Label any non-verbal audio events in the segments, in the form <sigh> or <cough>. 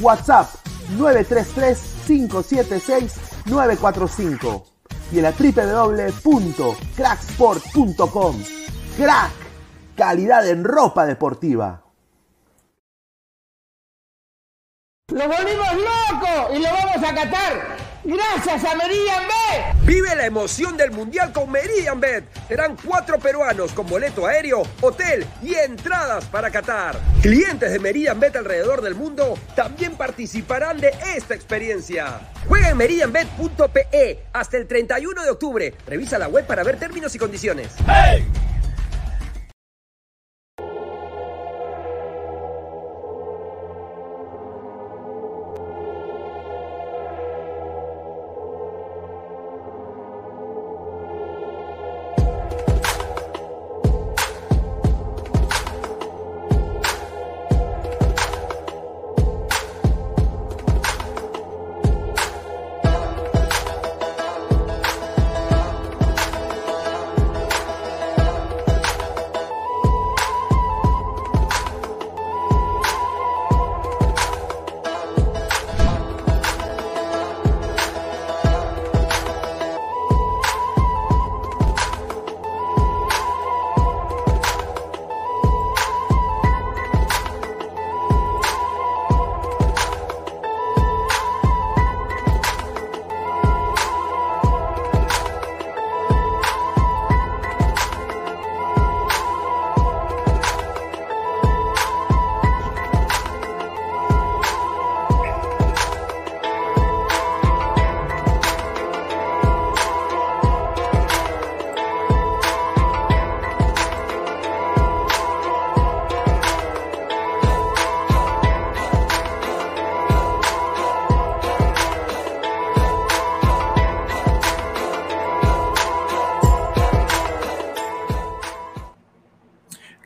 WhatsApp 933-576-945 y en la www.cracksport.com. Crack, calidad en ropa deportiva. ¡Lo volvimos loco y lo vamos a catar! ¡Gracias a Meridian Bet! Vive la emoción del Mundial con Meridian Bet. Serán cuatro peruanos con boleto aéreo, hotel y entradas para Qatar. Clientes de Meridian Bet alrededor del mundo también participarán de esta experiencia. Juega en meridianbet.pe hasta el 31 de octubre. Revisa la web para ver términos y condiciones. ¡Hey!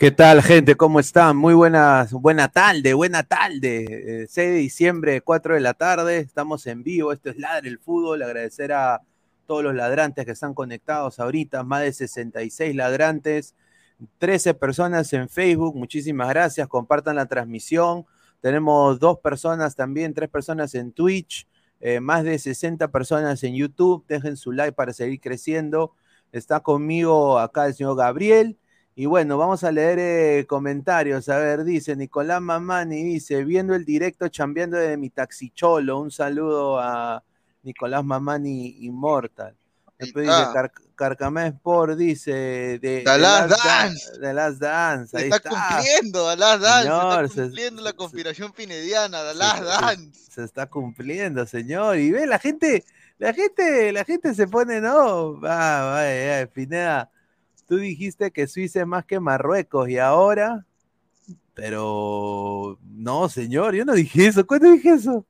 ¿Qué tal, gente? ¿Cómo están? Muy buenas, buena tarde, buena tarde. 6 eh, de diciembre, 4 de la tarde, estamos en vivo. Esto es Ladre el Fútbol. Agradecer a todos los ladrantes que están conectados ahorita, más de 66 ladrantes, 13 personas en Facebook. Muchísimas gracias. Compartan la transmisión. Tenemos dos personas también, tres personas en Twitch, eh, más de 60 personas en YouTube. Dejen su like para seguir creciendo. Está conmigo acá el señor Gabriel. Y bueno, vamos a leer eh, comentarios. A ver, dice Nicolás Mamani, dice, viendo el directo chambeando de mi taxicholo. Un saludo a Nicolás Mamani Immortal. Después dice Car Carcamé Sport, dice de, The Last Dance. De Last Dance. Se está, cumpliendo, The Last Dance. se está cumpliendo la conspiración pinediana, The Last Dance. Se, está cumpliendo, señor. Y ve, la gente, la gente, la gente se pone, no, va, va, Pineda Tú dijiste que Suiza es más que Marruecos y ahora, pero no, señor, yo no dije eso. ¿Cuándo dije eso?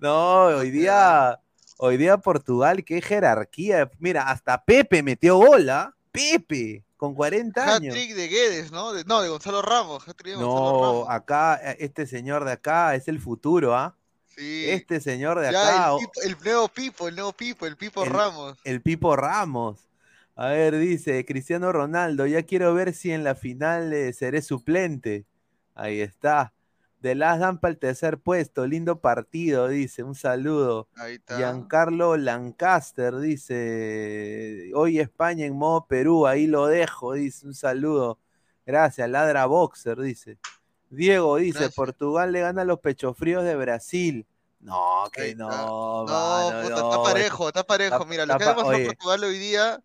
No, hoy día, hoy día Portugal, qué jerarquía. Mira, hasta Pepe metió bola. Pepe, con 40 años. Hat-trick de Guedes, ¿no? no, de Gonzalo Ramos. no, acá, este señor de acá es el futuro, ¿ah? Sí. Este señor de acá. El, nuevo Pipo, el nuevo Pipo, el Pipo Ramos. El Pipo Ramos. A ver, dice Cristiano Ronaldo, ya quiero ver si en la final eh, seré suplente. Ahí está. De las dan para el tercer puesto, lindo partido, dice, un saludo. Ahí está. Giancarlo Lancaster dice, hoy España en modo Perú, ahí lo dejo, dice, un saludo. Gracias, Ladra Boxer, dice. Diego dice, Portugal le gana a los pechofríos de Brasil. No, que no. No, está parejo, está parejo. Mira, lo que ha demostrado Portugal hoy día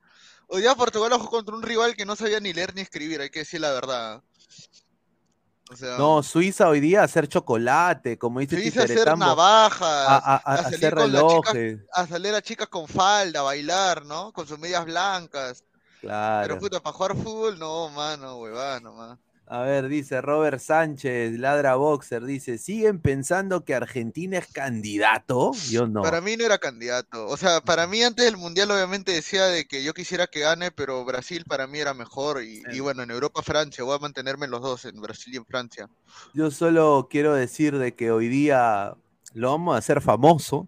Hoy día Portugal jugó contra un rival que no sabía ni leer ni escribir, hay que decir la verdad. no, Suiza hoy día hacer chocolate, como dice Suiza hacer navajas, a, hacer relojes. a salir a chicas con falda, a bailar, ¿no? Con sus medias blancas. Claro. Pero puta, para jugar fútbol, no, mano, huevada, nomás. A ver, dice Robert Sánchez, ladra boxer, dice, ¿siguen pensando que Argentina es candidato? Yo no. Para mí no era candidato. O sea, para mí antes del Mundial obviamente decía de que yo quisiera que gane, pero Brasil para mí era mejor. Y, bueno, en Europa, Francia, voy a mantenerme los dos, en Brasil y en Francia. Yo solo quiero decir de que hoy día lo vamos a hacer famoso.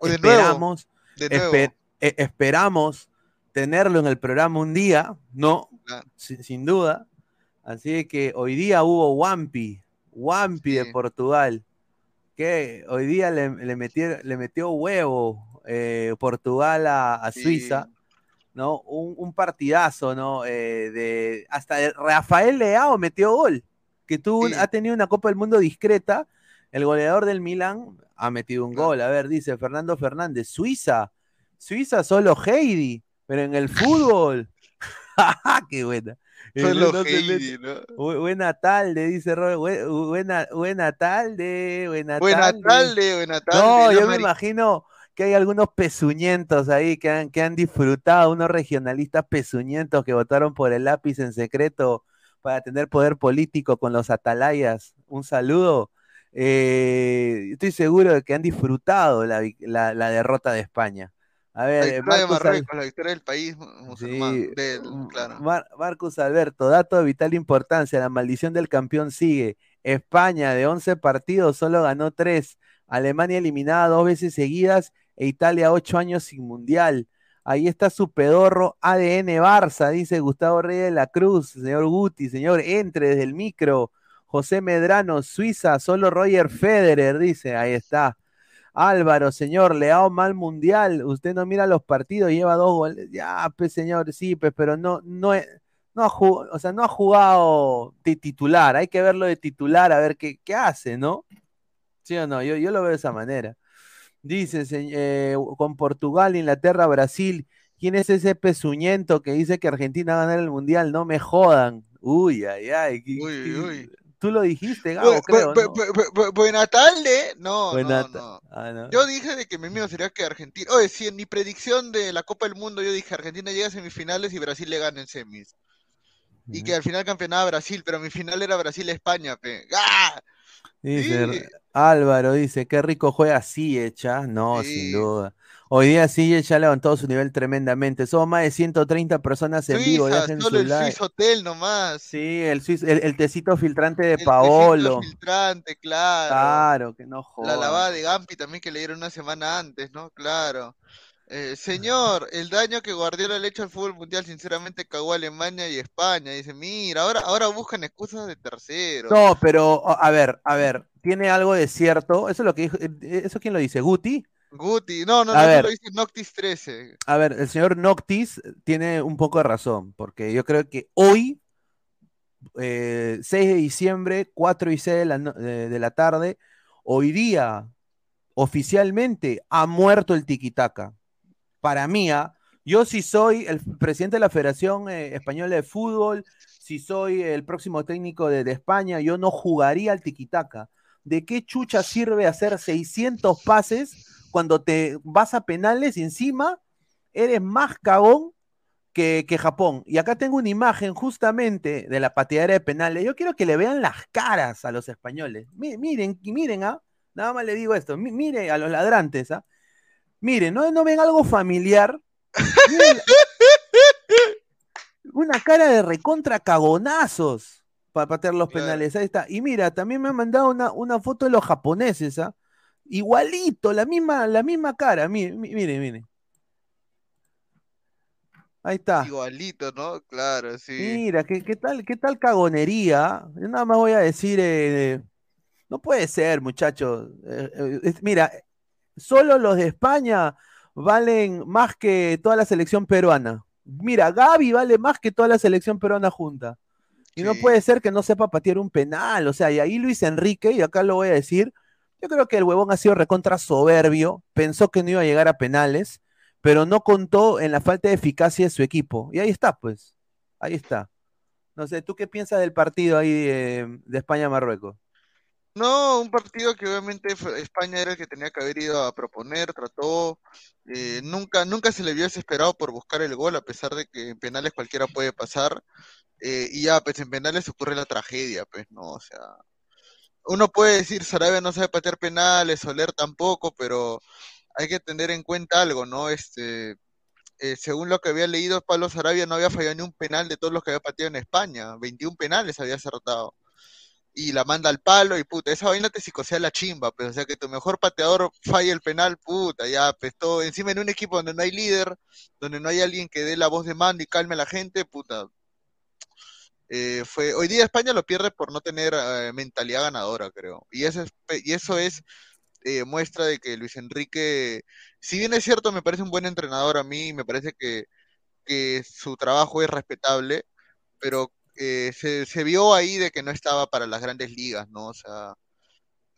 de esperamos, nuevo, e, esperamos tenerlo en el programa un día, no, sin duda Así que hoy día hubo Wampi, Wampi de Portugal, que hoy día le, metió, le metió huevo eh, Portugal a, Suiza, ¿no? Un, partidazo, ¿no? Eh, de, hasta Rafael Leao metió gol, que tuvo, ha tenido una Copa del Mundo discreta. El goleador del Milan ha metido un gol. A ver, dice Fernando Fernández, Suiza, Suiza solo Heidi, pero en el fútbol. <laughs> ¡Qué buena! Buena tarde, dice Robert. Buena, buena tarde, buena, buena tarde. Buena tarde, No, yo me imagino que hay algunos pezuñentos ahí que han, que han disfrutado, unos regionalistas pezuñentos que votaron por el lápiz en secreto para tener poder político con los atalayas. Un saludo. Eh, estoy seguro de que han disfrutado la, la derrota de España. A ver, la historia de Marruecos, la historia del país musulmán. Marcus Alberto, dato de vital importancia, la maldición del campeón sigue. España de 11 partidos solo ganó 3. Alemania eliminada dos veces seguidas e Italia 8 años sin mundial. Ahí está su pedorro ADN Barça, dice Gustavo Reyes de la Cruz, señor Guti, señor, entre desde el micro. José Medrano, Suiza, solo Roger Federer, dice, ahí está. Álvaro, señor, Leao mal mundial. Usted no mira los partidos, lleva dos goles. Ya, pues, señor, sí, pues, pero no, no, no ha jugado, o sea, no ha jugado de titular. Hay que verlo de titular a ver qué, qué hace, ¿no? ¿Sí o no? Yo, yo lo veo de esa manera. Dice, eh, con Portugal, Inglaterra, Brasil. ¿Quién es ese pezuñento que dice que Argentina va a ganar el mundial? No me jodan. Uy, ay, ay. Uy, uy. Tú lo dijiste, Gabo, creo, ¿no? Buena tarde. No, no, no. Ah, yo dije de que mi mío sería que Argentina... Oye, si en mi predicción de la Copa del Mundo yo dije Argentina llega a semifinales y Brasil le gana en semis. Y que al final campeonaba Brasil, pero mi final era Brasil-España, pe. ¡Ah! Dice, Álvaro dice, qué rico juega así, hecha. No, sin duda. Hoy día sí ya levantó su nivel tremendamente. Somos más de 130 personas en vivo. solo el Swiss Hotel nomás. Sí, el, el, tecito filtrante de Paolo. El filtrante, claro. Claro, que no joda. La lavada de Gampi también que le dieron una semana antes, ¿no? Claro. Eh, señor, <laughs> el daño que Guardiola le ha hecho al fútbol mundial, sinceramente cagó a Alemania y España. Dice, mira, ahora, ahora buscan excusas de tercero. No, pero a ver, a ver, tiene algo de cierto. Eso es lo que dijo, eh, ¿eso quién lo dice? ¿Guti? Guti, no, no, no, eso lo dice Noctis 13. A ver, el señor Noctis tiene un poco de razón, porque yo creo que hoy, 6 eh, de diciembre, 4 y 6 de la, de, la tarde, hoy día, oficialmente, ha muerto el tiquitaca. Para mí, ¿ah? yo si soy el presidente de la Federación eh, Española de Fútbol, si soy el próximo técnico de, de España, yo no jugaría al tiquitaca. ¿De qué chucha sirve hacer 600 pases? Cuando te vas a penales encima eres más cagón que, Japón. Y acá tengo una imagen justamente de la pateadera de penales. Yo quiero que le vean las caras a los españoles. miren, miren, ¿ah? Nada más le digo esto. miren a los ladrantes, ¿ah? Miren, ¿no, no ven algo familiar? una cara de recontra cagonazos para patear los penales. Ahí está. Y mira, también me han mandado una, una foto de los japoneses, ¿ah? Igualito, la misma, la misma cara. Mire, mire, mire. Ahí está. Igualito, ¿no? Claro, sí. Mira, ¿qué, qué tal, qué tal cagonería? Yo nada más voy a decir, eh, no puede ser, muchachos. Eh, eh, mira, solo los de España valen más que toda la selección peruana. Mira, Gaby vale más que toda la selección peruana junta. Y no puede ser que no sepa patear un penal. O sea, y ahí Luis Enrique, y acá lo voy a decir, yo creo que el huevón ha sido recontra soberbio, pensó que no iba a llegar a penales, pero no contó en la falta de eficacia de su equipo. Y ahí está, pues. Ahí está. No sé, ¿tú qué piensas del partido ahí de, España-Marruecos? No, un partido que obviamente España era el que tenía que haber ido a proponer, trató, eh, nunca, nunca se le vio desesperado por buscar el gol, a pesar de que en penales cualquiera puede pasar, eh, y ya, pues en penales ocurre la tragedia, pues, ¿no? O sea, uno puede decir Sarabia no sabe patear penales, Soler tampoco, pero hay que tener en cuenta algo, ¿no? Este, eh, según lo que había leído, Pablo Sarabia no había fallado ni un penal de todos los que había pateado en España, 21 penales había acertado. Y la manda al palo y puta, esa vaina te psicosea la chimba, pues, o sea que tu mejor pateador falle el penal, puta, ya, pues todo, encima en un equipo donde no hay líder, donde no hay alguien que dé la voz de mando y calme a la gente, puta, eh, fue, hoy día España lo pierde por no tener eh, mentalidad ganadora, creo. Y eso es, eh, muestra de que Luis Enrique, si bien es cierto, me parece un buen entrenador a mí, me parece que, su trabajo es respetable, pero se, se, vio ahí de que no estaba para las grandes ligas, ¿no? O sea,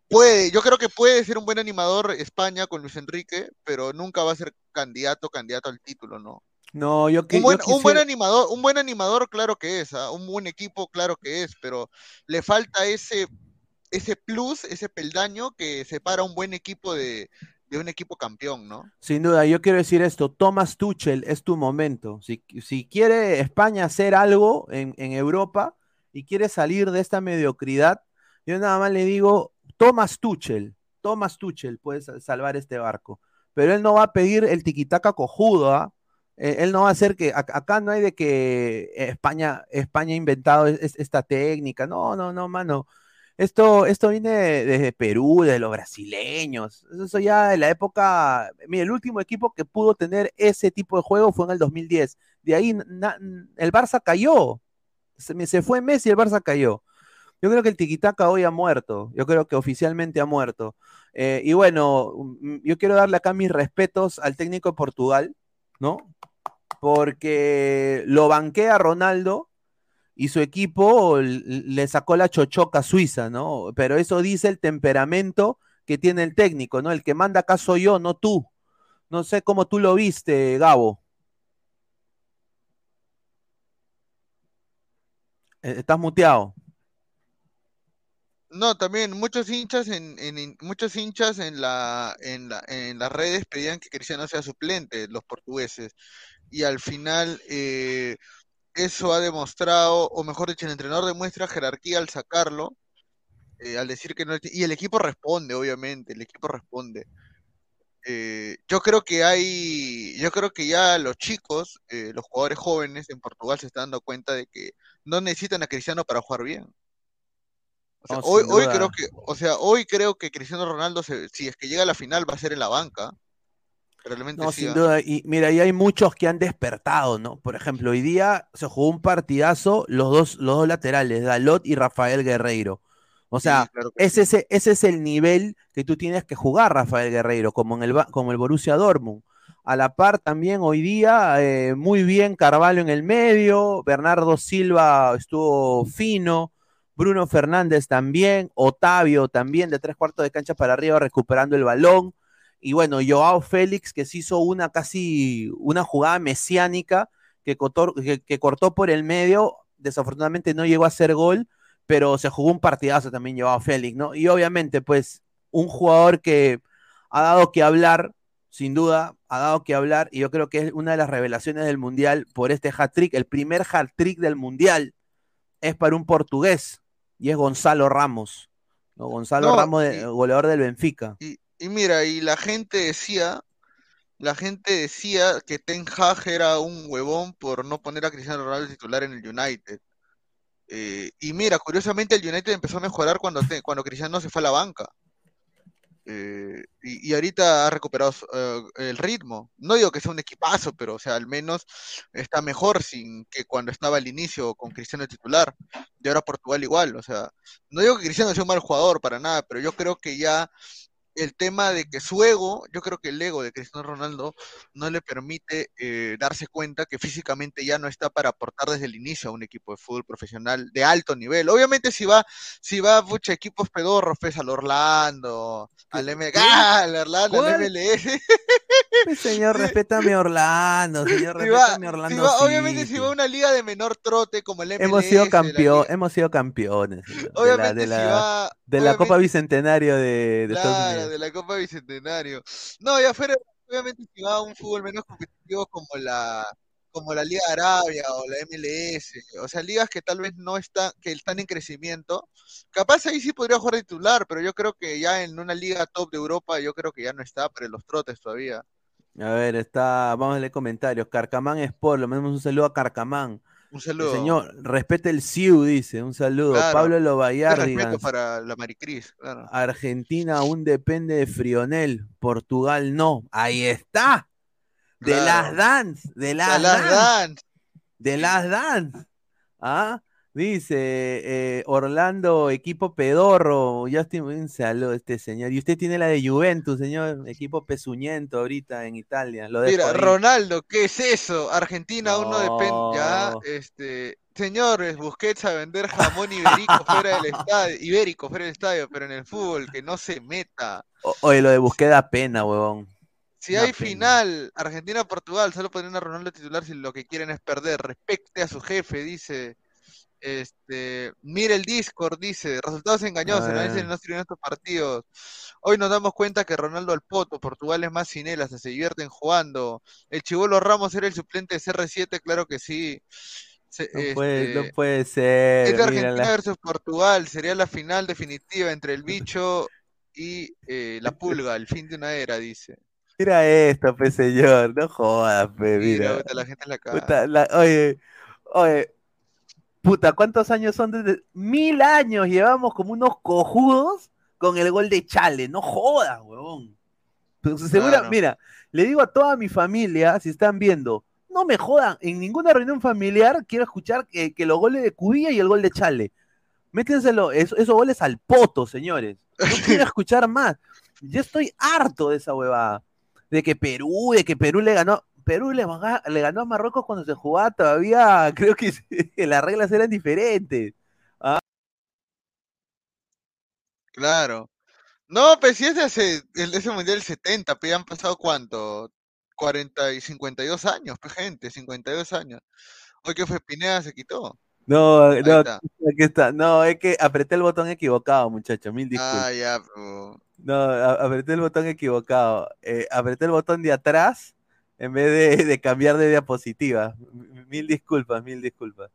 puede, yo creo que puede ser un buen animador España con Luis Enrique, pero nunca va a ser candidato, candidato al título, ¿no? No, yo, un, buen, un buen animador, un buen animador, claro que es, ¿ah? un buen equipo, claro que es, pero le falta ese, ese plus, ese peldaño que separa un buen equipo de, un equipo campeón, ¿no? Sin duda, yo quiero decir esto, Thomas Tuchel es tu momento. Si, si quiere España hacer algo en, en, Europa y quiere salir de esta mediocridad, yo nada más le digo, Thomas Tuchel, Thomas Tuchel puede salvar este barco. Pero él no va a pedir el tiquitaca cojudo, ¿ah? Eh, él no va a hacer que, acá no hay de que España, España ha inventado esta técnica, no, no, no, mano. Esto, esto viene desde Perú, de los brasileños. Eso ya de la época. Mira, el último equipo que pudo tener ese tipo de juego fue en el 2010. De ahí el Barça cayó. Se, se, fue Messi y el Barça cayó. Yo creo que el Tiquitaca hoy ha muerto. Yo creo que oficialmente ha muerto. Eh, y bueno, mm, yo quiero darle acá mis respetos al técnico de Portugal, ¿no? Porque lo banquea Ronaldo y su equipo le sacó la chochoca suiza, ¿no? Pero eso dice el temperamento que tiene el técnico, ¿no? El que manda acá soy yo, no tú. No sé cómo tú lo viste, Gabo. Eh, estás muteado. No, también muchos hinchas en, muchos hinchas en la, en la en las redes pedían que Cristiano sea suplente, los portugueses y al final eh, eso ha demostrado, o mejor dicho, el entrenador demuestra jerarquía al sacarlo, eh, al decir que no... Y el equipo responde, obviamente, el equipo responde. Eh, yo creo que hay, yo creo que ya los chicos, los jugadores jóvenes en Portugal se están dando cuenta de que no necesitan a Cristiano para jugar bien. hoy, hoy creo que, o sea, hoy creo que Cristiano Ronaldo, si es que llega a la final, va a ser en la banca no, sin duda. Y mira, y hay muchos que han despertado, ¿no? Por ejemplo, hoy día se jugó un partidazo los dos, los dos laterales, Dalot y Rafael Guerreiro. O sea, ese, ese, es el nivel que tú tienes que jugar, Rafael Guerreiro, como en el, como el Borussia Dortmund. A la par también hoy día, eh, muy bien Carvalho en el medio, Bernardo Silva estuvo fino, Bruno Fernández también, Otavio también de tres cuartos de cancha para arriba recuperando el balón. Y bueno, Joao Félix, que se hizo una casi una jugada mesiánica que cortó, que, cortó por el medio, desafortunadamente no llegó a hacer gol, pero se jugó un partidazo también Joao Félix, ¿no? Y obviamente, pues, un jugador que ha dado que hablar, sin duda, ha dado que hablar, y yo creo que es una de las revelaciones del Mundial por este hat-trick, el primer hat-trick del Mundial es para un portugués, y es Gonzalo Ramos, ¿no? Gonzalo Ramos, goleador del Benfica. Y mira, y la gente decía, la gente decía que Ten Hag era un huevón por no poner a Cristiano Ronaldo titular en el United. Eh, y mira, curiosamente el United empezó a mejorar cuando, cuando Cristiano se fue a la banca. Eh, y, ahorita ha recuperado eh, el ritmo. No digo que sea un equipazo, pero o sea, al menos está mejor sin que cuando estaba al inicio con Cristiano titular. Y ahora Portugal igual. O sea, no digo que Cristiano sea un mal jugador para nada, pero yo creo que ya el tema de que su ego, yo creo que el ego de Cristiano Ronaldo no le permite eh, darse cuenta que físicamente ya no está para aportar desde el inicio a un equipo de fútbol profesional de alto nivel. Obviamente si va, si va muchos equipos pedorros, pues al Orlando, al <laughs> Orlando, al MLS. Señor, respétame Orlando, señor, respétame Orlando. obviamente si va a una liga de menor trote como el MLS. Hemos sido campeón, hemos sido campeones. Obviamente de la, si va, de la Copa Bicentenario de, de Estados Unidos de la Copa Bicentenario. No, y afuera, obviamente, si va a un fútbol menos competitivo como la como la Liga Arabia o la MLS, o sea, ligas que tal vez no están, que están en crecimiento, capaz ahí sí podría jugar titular, pero yo creo que ya en una liga top de Europa, yo creo que ya no está, pero los trotes todavía. A ver, está, vamos a leer comentarios. Carcamán Sport, lo mandamos un saludo a Carcamán. Un saludo. señor, respete el SIU, dice. Un saludo. Pablo Lobayardi. Respeto para la Maricris. Argentina aún depende de Frionel. Portugal no. Ahí está. De las dance. De las dance. De las dance. ¿Ah? Dice eh, Orlando, equipo pedorro. Justin, un saludo este señor. Y usted tiene la de Juventus, señor. Equipo pezuñento ahorita en Italia. Mira, Ronaldo, ¿qué es eso? Argentina no depende. Ya, este. Señores, Busquets a vender jamón ibérico fuera del <laughs> estadio. Ibérico fuera del estadio, pero en el fútbol, que no se meta. oye, lo de Busquets da pena, huevón. Si hay final, Argentina-Portugal, solo podrían a Ronaldo titular si lo que quieren es perder. Respecte a su jefe, dice. Este, mire el Discord, dice, resultados engañosos, no dicen no sirven estos partidos. Hoy nos damos cuenta que Ronaldo al poto, Portugal es más sin él, hasta se divierten jugando. El Chivolo Ramos era el suplente de CR7, claro que sí. no, puede, este, ser. Es de Argentina versus Portugal, sería la final definitiva entre el bicho y eh, la pulga, el fin de una era, dice. Mira esto, pues señor, no jodas, pe, mira. la gente la oye, oye, Puta, ¿cuántos años son desde? Mil años llevamos como unos cojudos con el gol de Chale. No jodas, huevón. segura, mira, le digo a toda mi familia, si están viendo, no me jodan, en ninguna reunión familiar quiero escuchar que, los goles de Cubilla y el gol de Chale. Métenselo, esos goles al poto, señores. No quiero <laughs> escuchar más. Yo estoy harto de esa huevada. De que Perú, de que Perú le ganó. Perú le, ganó a Marruecos cuando se jugaba todavía, <laughs> creo que las reglas eran diferentes. ¿ah? Claro. No, pues si es de ese, ese mundial del 70, pues han pasado cuánto? 40 y 52 años, pues gente, 52 años. Hoy que fue Pineda se quitó. No, no, aquí está. No, es que apreté el botón equivocado, muchacho, mil disculpas. Ah, ya. No, apreté el botón equivocado. Eh, apreté el botón de atrás en vez de, cambiar de diapositiva. Mil disculpas, mil disculpas.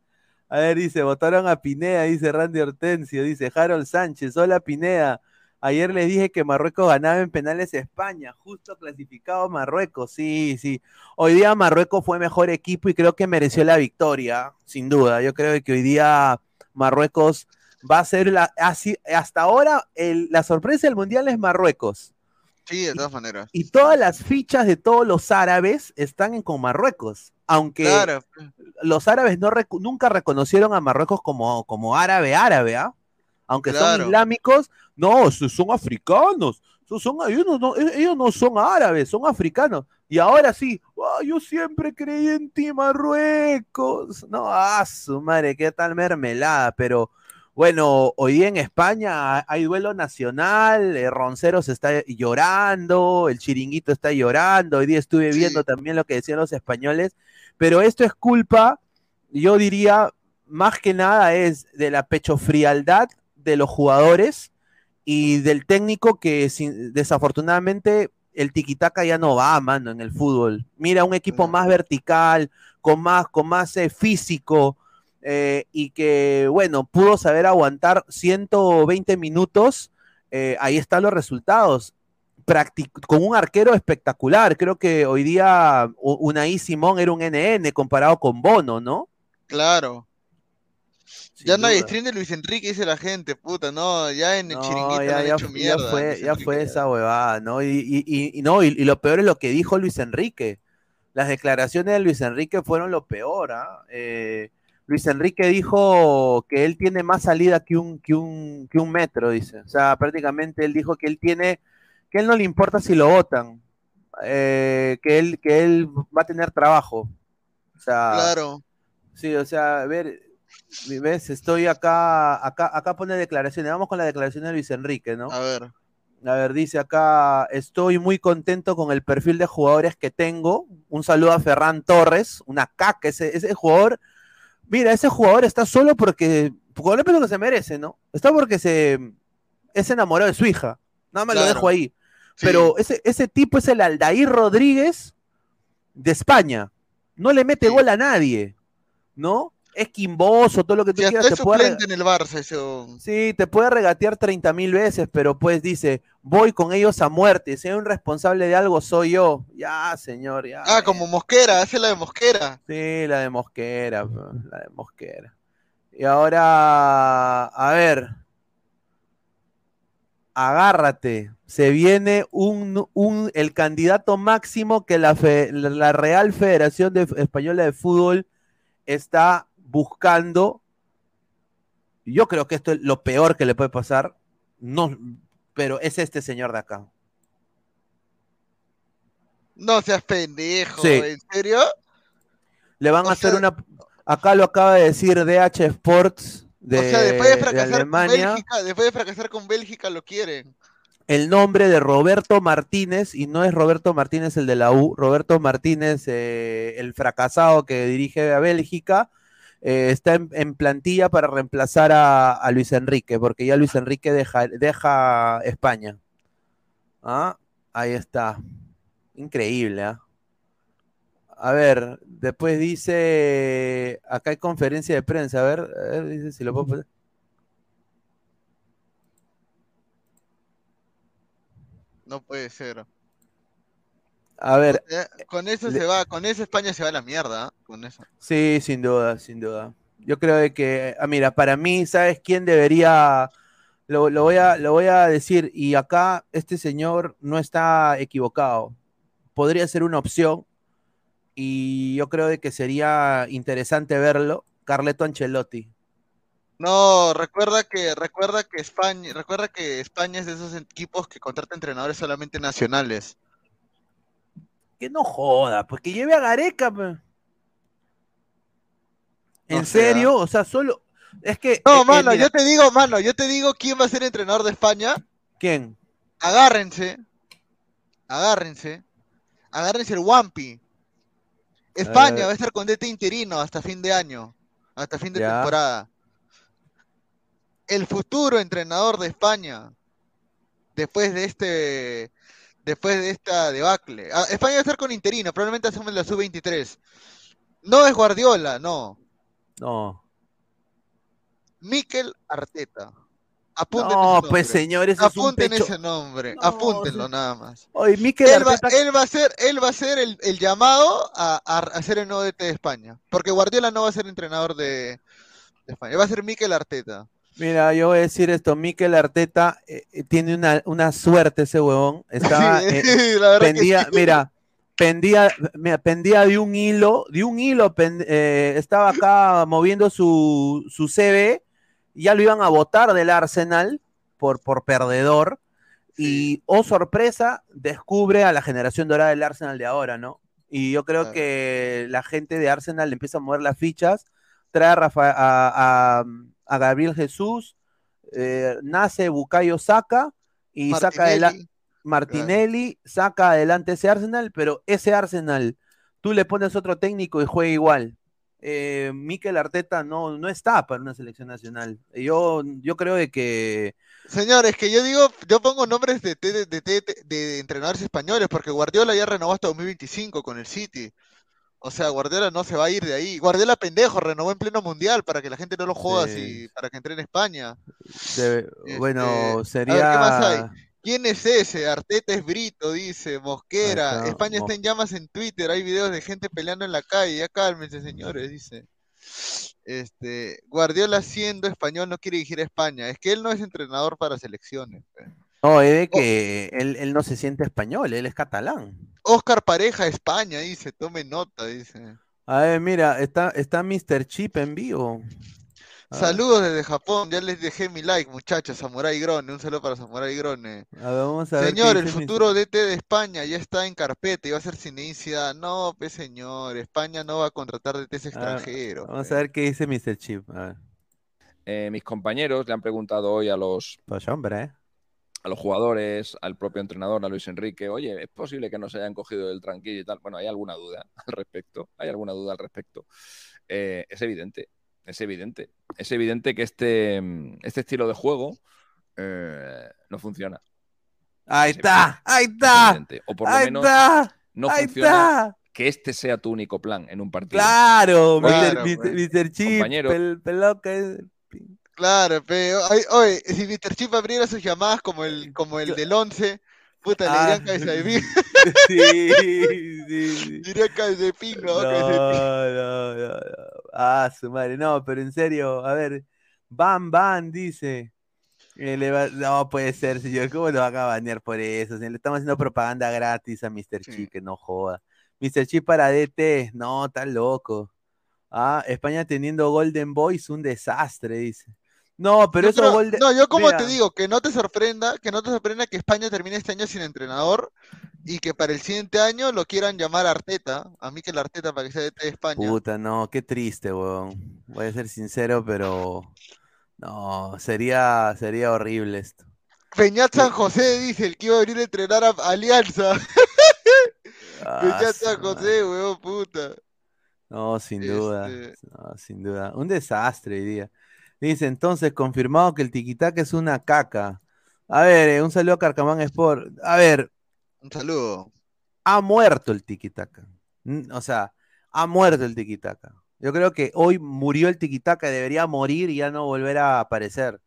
A ver, dice, votaron a Pinea, dice Randy Hortensio, dice Harold Sánchez, hola Pinea. Ayer les dije que Marruecos ganaba en penales a España, justo clasificado Marruecos, sí, sí. Hoy día Marruecos fue mejor equipo y creo que mereció la victoria, sin duda. Yo creo que hoy día Marruecos va a ser la, así, hasta ahora la sorpresa del Mundial es Marruecos. Sí, de todas maneras. Y todas las fichas de todos los árabes están en con Marruecos. Aunque los árabes no nunca reconocieron a Marruecos como, como árabe árabe, ¿ah? Aunque son islámicos, no, son africanos. Son, ellos, no, ellos no son árabes, son africanos. Y ahora sí, yo siempre creí en ti, Marruecos. No, ah, su madre, qué tal mermelada, pero bueno, hoy en España hay duelo nacional, eh, Ronceros está llorando, el Chiringuito está llorando, hoy día estuve viendo también lo que decían los españoles, pero esto es culpa, yo diría, más que nada es de la pechofrialdad de los jugadores y del técnico que desafortunadamente el tiquitaca ya no va, mano, en el fútbol. Mira, un equipo más vertical, con más, con más eh, físico, eh, y que, bueno, pudo saber aguantar 120 minutos, eh, ahí están los resultados. con un arquero espectacular. Creo que hoy día Unai Simón era un NN comparado con Bono, ¿no? Claro. Ya no hay stream de Luis Enrique, dice la gente, puta, no, ya en el chiringuito ya, han hecho mierda. Ya fue, ya fue esa huevada, ¿no? Y, no, y, lo peor es lo que dijo Luis Enrique. Las declaraciones de Luis Enrique fueron lo peor, ¿ah? Eh, Luis Enrique dijo que él tiene más salida que un, que un, que un metro, dice. O sea, prácticamente él dijo que él tiene, que él no le importa si lo votan, eh, que, él, que él va a tener trabajo. O sea, claro. Sí, o sea, a ver, ves, estoy acá, acá, acá pone declaraciones. Vamos con la declaración de Luis Enrique, ¿no? A ver. A ver, dice acá, estoy muy contento con el perfil de jugadores que tengo. Un saludo a Ferran Torres, una caca, ese, ese jugador mira, ese jugador está solo porque, por lo que se merece, ¿no? Está porque se es enamorado de su hija. Nada más lo dejo ahí. Pero ese, ese tipo es el Aldair Rodríguez de España. no le mete gol a nadie, ¿no? Es quimboso, todo lo que tú quieras. Te puede... en el Barça eso. Sí, te puede regatear 30 mil veces, pero pues dice, voy con ellos a muerte. Si hay un responsable de algo, soy yo. Ya, señor, ya. Ah, como Mosquera, hace la de Mosquera. Sí, la de Mosquera, la de Mosquera. Y ahora, a ver, agárrate. Se viene un, un, el candidato máximo que la, la Real Federación de, Española de Fútbol está buscando. Yo creo que esto es lo peor que le puede pasar. No, pero es este señor de acá. No seas pendejo, ¿en serio? Le van a hacer una. Acá lo acaba de decir DH Sports o sea, después de fracasar con Bélgica, después de fracasar con Bélgica lo quieren. El nombre de Roberto Martínez, y no es Roberto Martínez el de la U, Roberto Martínez, eh, el fracasado que dirige a Bélgica, eh, está en, plantilla para reemplazar a, Luis Enrique, porque ya Luis Enrique deja, España. ¿Ah? Ahí está. Increíble, ¿ah? A ver, después dice, acá hay conferencia de prensa, a ver, dice si lo puedo poner. No puede ser. A ver. Con eso se va, con eso España se va a la mierda, ¿ah? con eso. Sí, sin duda, sin duda. Yo creo que, ah, mira, para mí, ¿sabes quién debería? Lo, lo, voy a, lo voy a decir, y acá este señor no está equivocado. Podría ser una opción, y yo creo de que sería interesante verlo, Carleto Ancelotti. No, recuerda que recuerda que España, recuerda que España es de esos equipos que contrata entrenadores solamente nacionales. Que no joda, pues que lleve a Gareca. Pues. ¿En serio? O sea, solo es que No, mano, yo te digo, mano, yo te digo quién va a ser entrenador de España. ¿Quién? Agárrense. Agárrense. Agárrense el Wampi. España va a estar con DT interino hasta fin de año, hasta fin de temporada. El futuro entrenador de España, después de este, después de esta debacle. Ah, España va a estar con interino, probablemente hacemos la sub-23. No es Guardiola, no. No. Mikel Arteta. Apúnten no, pues señores, apunten ese nombre, apúntenlo nada más. Oye, Mikel él, va, él, va, a ser, él va a ser el, llamado a, hacer el nuevo DT de España, porque Guardiola no va a ser entrenador de, España, va a ser Mikel Arteta. Mira, yo voy a decir esto, Mikel Arteta eh, eh, tiene una, suerte ese huevón. Estaba, <laughs> sí, eh, <laughs> la pendía, mira, pendía, pendía de un hilo, de un hilo, estaba acá moviendo su, su CV ya lo iban a votar del Arsenal por, por perdedor. Y, oh sorpresa, descubre a la generación dorada del Arsenal de ahora, ¿no? Y yo creo que la gente de Arsenal le empieza a mover las fichas, trae a, a, Gabriel Jesús, eh, nace Bukayo Saka y saca adelante Martinelli, saca adelante ese Arsenal, pero ese Arsenal, tú le pones otro técnico y juega igual eh, Mikel Arteta no, no está para una selección nacional. Yo, yo creo de que... Señores, que yo digo, yo pongo nombres de, de, de, entrenadores españoles, porque Guardiola ya renovó hasta 2025 con el City. O sea, Guardiola no se va a ir de ahí. Guardiola pendejo, renovó en pleno mundial para que la gente no lo joda y para que entre en España. bueno, sería. Este, ¿qué más hay? ¿Quién es ese? Arteta es Brito, dice Mosquera. España está en llamas en Twitter, hay videos de gente peleando en la calle. Ya cálmense, señores, dice. Este, Guardiola siendo español no quiere dirigir a España. Es que él no es entrenador para selecciones. No, es de que él, él, no se siente español, él es catalán. Oscar Pareja, España, dice, tome nota, dice. A ver, mira, está, está Mr. Chip en vivo. Saludos desde Japón, ya les dejé mi like, muchachos. Samurai Grone, un saludo para Samurai Grone. señor, el futuro DT de España ya está en carpeta y va a ser sin No, pues señor, España no va a contratar DTs extranjeros. vamos a ver qué dice Mr. Chip. Eh, mis compañeros le han preguntado hoy a los. Pues hombre, ¿eh? A los jugadores, al propio entrenador, a Luis Enrique, oye, ¿es posible que no se hayan cogido el tranquilo y tal? Bueno, hay alguna duda <laughs> al respecto, hay alguna duda al respecto. Eh, es evidente, es evidente. Es evidente que este, este estilo de juego eh, no funciona. Ahí está, ahí está. O por lo menos no funciona que este sea tu único plan en un partido. Claro, Mr. Chip, el Claro, pero oye, si Mr. Chip abriera sus llamadas como el, como el del 11, puta, le dirían ah, cabeza de pingo. Sí, sí, <laughs> Diría cabeza de pingo, no, no, no, no, Ah, su madre, no, pero en serio, a ver, Bam Bam dice. Eh, no puede ser, señor, ¿cómo lo van a banear por eso? le estamos haciendo propaganda gratis a Mr. Chip, que no joda. Mr. Chip para DT, no, está loco. Ah, España teniendo Golden Boys, un desastre, dice. No, pero eso No, yo como te digo, que no te sorprenda, que no te sorprenda que España termine este año sin entrenador y que para el siguiente año lo quieran llamar Arteta, a mí que la Arteta para que sea de España. Puta, no, qué triste, weón. Voy a ser sincero, pero no, sería, sería horrible esto. Peñat San José dice el que iba a venir a entrenar a Alianza. <laughs> Ah, Peñat San José, weón, puta. No, sin duda. Este no, sin duda. Un desastre, diría. Dice, entonces, confirmado que el tiquitaca es una caca. A ver, eh, un saludo a Carcamán Sport. A ver. Un saludo. Ha muerto el tiquitaca. O sea, ha muerto el tiquitaca. Yo creo que hoy murió el tiquitaca, debería morir y ya no volver a aparecer.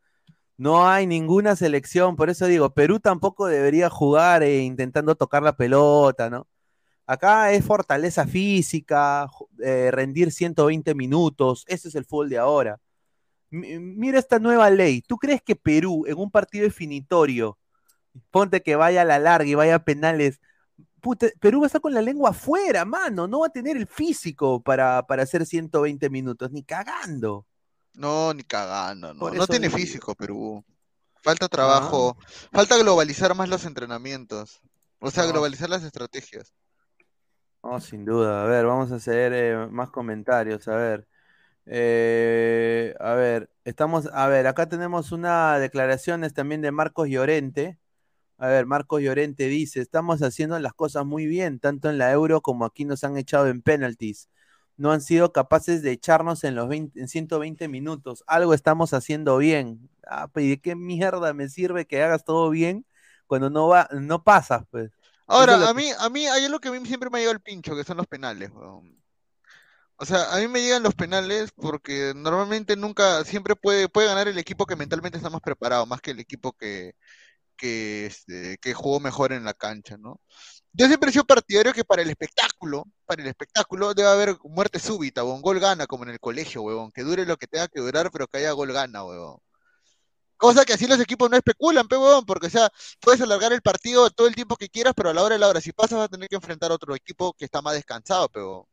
No hay ninguna selección, por eso digo, Perú tampoco debería jugar eh, intentando tocar la pelota, ¿no? Acá es fortaleza física, eh, rendir 120 minutos, ese es el fútbol de ahora mira esta nueva ley. ¿Tú crees que Perú, en un partido definitorio, ponte que vaya a la larga y vaya a penales, Perú va a estar con la lengua afuera, mano, no va a tener el físico para, para hacer 120 minutos, ni cagando. No, ni cagando, no. No tiene físico Perú. Falta trabajo, ah. falta globalizar más los entrenamientos, o sea, globalizar las estrategias. No, sin duda. A ver, vamos a hacer eh, más comentarios. A ver. Eh, a ver, estamos, a ver, acá tenemos una declaraciones también de Marcos Llorente. A ver, Marcos Llorente dice, estamos haciendo las cosas muy bien, tanto en la Euro como aquí nos han echado en penalties. No han sido capaces de echarnos en los 20, en 120 minutos. Algo estamos haciendo bien. Ah, pues, ¿y de qué mierda me sirve que hagas todo bien cuando no va, no pasas, pues? Ahora, a mí, a mí hay algo que a mí siempre me ha llegado el pincho, que son los penales. O sea, a mí me llegan los penales porque normalmente nunca, siempre puede, puede ganar el equipo que mentalmente está más preparado, más que el equipo que, que, este, jugó mejor en la cancha, ¿no? Yo siempre he sido partidario que para el espectáculo, para el espectáculo debe haber muerte súbita, o un gol gana, como en el colegio, huevón, que dure lo que tenga que durar, pero que haya gol gana, huevón. Cosa que así los equipos no especulan, pe, huevón, porque, o sea, puedes alargar el partido todo el tiempo que quieras, pero a la hora de la hora, si pasas, vas a tener que enfrentar a otro equipo que está más descansado, pero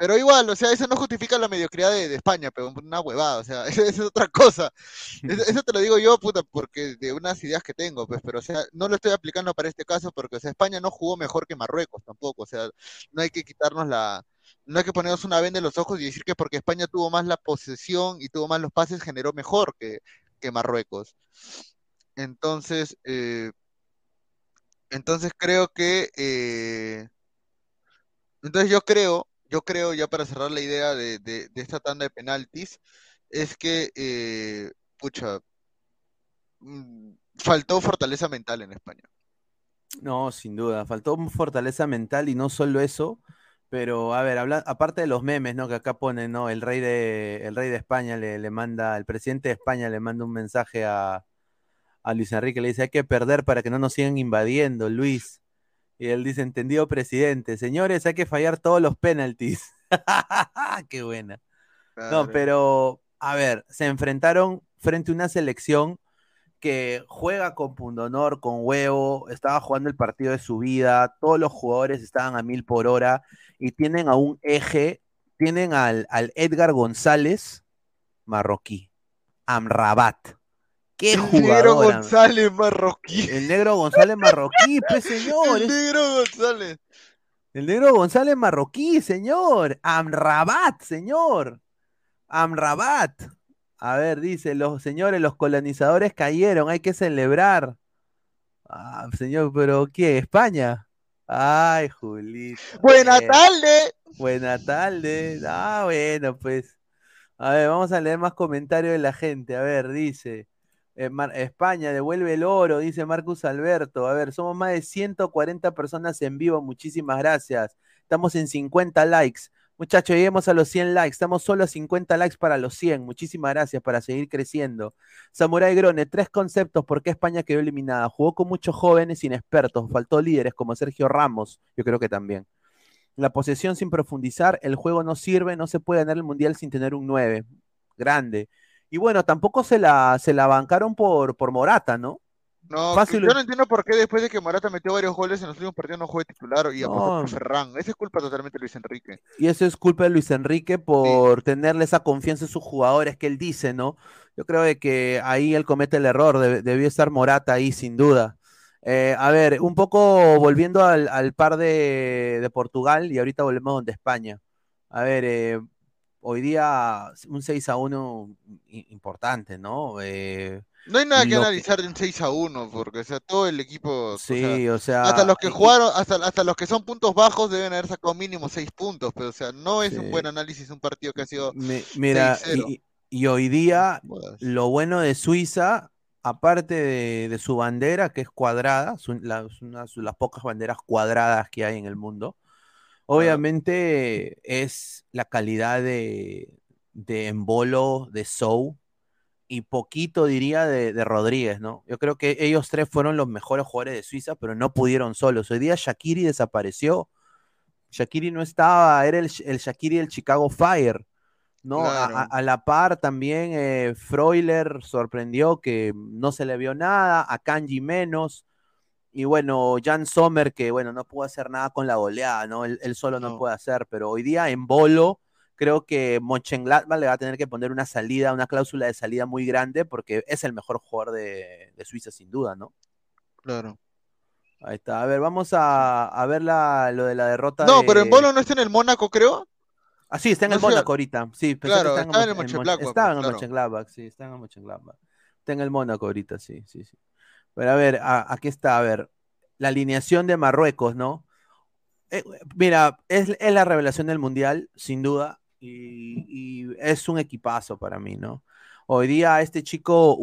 pero igual, o sea, eso no justifica la mediocridad de, España, pero una huevada, o sea, <laughs> eso, es otra cosa. <laughs> Eso, te lo digo yo, puta, porque de unas ideas que tengo, pues, pero, o sea, no lo estoy aplicando para este caso porque, o sea, España no jugó mejor que Marruecos tampoco, o sea, no hay que quitarnos la, no hay que ponernos una venda en los ojos y decir que porque España tuvo más la posesión y tuvo más los pases, generó mejor que, que Marruecos. Entonces, eh, entonces creo que, eh, entonces yo creo yo creo, ya para cerrar la idea de, esta tanda de penaltis, es que, eh, pucha, mm, faltó fortaleza mental en España. No, sin duda, faltó fortaleza mental y no solo eso, pero a ver, aparte de los memes, ¿no? Que acá ponen, ¿no? El rey de, el rey de España le, le manda, el presidente de España le manda un mensaje a, a Luis Enrique, le dice, hay que perder para que no nos sigan invadiendo, Luis. Y él dice, entendido presidente, señores, hay que fallar todos los penaltis. <laughs> Qué buena. No, pero, a ver, se enfrentaron frente a una selección que juega con pundonor, con huevo, estaba jugando el partido de su vida, todos los jugadores estaban a mil por hora y tienen a un eje, tienen al, al Edgar González marroquí, Amrabat. ¿Qué el negro González Marroquí. <laughs> El negro González Marroquí, pues señor. El negro González. El negro González Marroquí, señor. Amrabat, señor. Amrabat. A ver, dice, los señores, los colonizadores cayeron, hay que celebrar. Ah, señor, pero ¿qué? ¿España? Ay, Julito. Buena tarde. Buena tarde. Ah, bueno, pues. A ver, vamos a leer más comentarios de la gente. A ver, dice. Eh, España devuelve el oro, dice Marcus Alberto. A ver, somos más de 140 personas en vivo, muchísimas gracias. Estamos en 50 likes. Muchachos, lleguemos a los 100 likes. Estamos solo a 50 likes para los 100. Muchísimas gracias para seguir creciendo. Samurai Grone, tres conceptos por qué España quedó eliminada. Jugó con muchos jóvenes inexpertos. Faltó líderes como Sergio Ramos. Yo creo que también. La posesión sin profundizar. El juego no sirve. No se puede ganar el mundial sin tener un 9. Grande. Y bueno, tampoco se la, se la bancaron por, por Morata, ¿no? No, yo no entiendo por qué después de que Morata metió varios goles en los últimos partidos no juega titular y apostó por Ferran. Esa es culpa totalmente de Luis Enrique. Y eso es culpa de Luis Enrique por tenerle esa confianza en sus jugadores que él dice, ¿no? Yo creo que ahí él comete el error, debió estar Morata ahí sin duda. Eh, a ver, un poco volviendo al, par de, Portugal y ahorita volvemos donde España. A ver, eh, hoy día un 6 a 1 importante, ¿no? Eh, no hay nada que analizar de un 6 a 1, porque o sea, todo el equipo. Sí, o sea. hasta los que jugaron, hasta, hasta los que son puntos bajos deben haber sacado mínimo 6 puntos, pero o sea, no es un buen análisis un partido que ha sido. mira, y, hoy día, lo bueno de Suiza, aparte de, su bandera, que es cuadrada, son las, las pocas banderas cuadradas que hay en el mundo, obviamente es la calidad de, de embolo, de show y poquito diría de, Rodríguez, ¿no? Yo creo que ellos tres fueron los mejores jugadores de Suiza, pero no pudieron solos. Hoy día Shakiri desapareció. Shakiri no estaba, era el, el Shakiri del Chicago Fire, ¿no? A, la par también eh, Freuler sorprendió que no se le vio nada, a Kanji menos. Y bueno, Jan Sommer, que bueno, no pudo hacer nada con la goleada, ¿no? Él, solo no. no puede hacer, pero hoy día en bolo creo que Mönchengladbach le va a tener que poner una salida, una cláusula de salida muy grande porque es el mejor jugador de, Suiza sin duda, ¿no? Claro. Ahí está. A ver, vamos a, ver lo de la derrota. No, pero en Bolo no está en el Mónaco, creo. Ah, sí, está en el Mónaco ahorita. Sí, claro, está, en el Mönchengladbach. Está en el Mönchengladbach, sí, está en el Mönchengladbach. Está en el Mónaco ahorita, sí, sí, sí. Pero a ver, aquí está, a ver, la alineación de Marruecos, ¿no? Eh, mira, es, la revelación del Mundial, sin duda y, es un equipazo para mí, ¿no? Hoy día este chico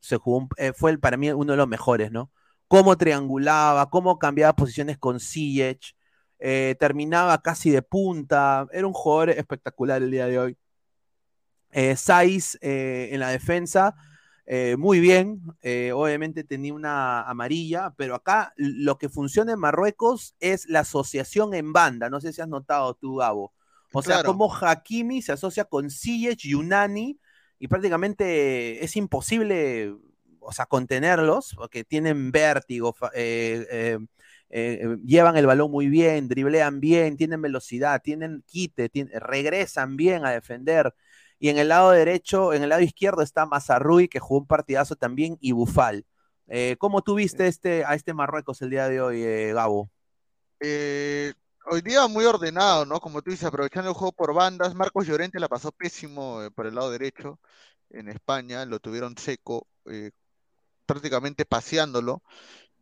se jugó, eh, fue para mí uno de los mejores, ¿no? Cómo triangulaba, cómo cambiaba posiciones con Ziyech, eh, terminaba casi de punta, era un jugador espectacular el día de hoy. Eh, Saiz en la defensa, eh, muy bien, eh, obviamente tenía una amarilla, pero acá lo que funciona en Marruecos es la asociación en banda, no sé si has notado tú, Gabo. O sea, como Hakimi se asocia con Ziyech y Unani, y prácticamente es imposible, o sea, contenerlos, porque tienen vértigo, eh, llevan el balón muy bien, driblean bien, tienen velocidad, tienen quite, regresan bien a defender. Y en el lado derecho, en el lado izquierdo está Mazarrui, que jugó un partidazo también, y Bufal. Eh, ¿Cómo tuviste este, a este Marruecos el día de hoy, eh, Gabo? Eh, hoy día muy ordenado, ¿no? Como tú dices, aprovechando el juego por bandas. Marcos Llorente la pasó pésimo por el lado derecho en España, lo tuvieron seco, prácticamente paseándolo.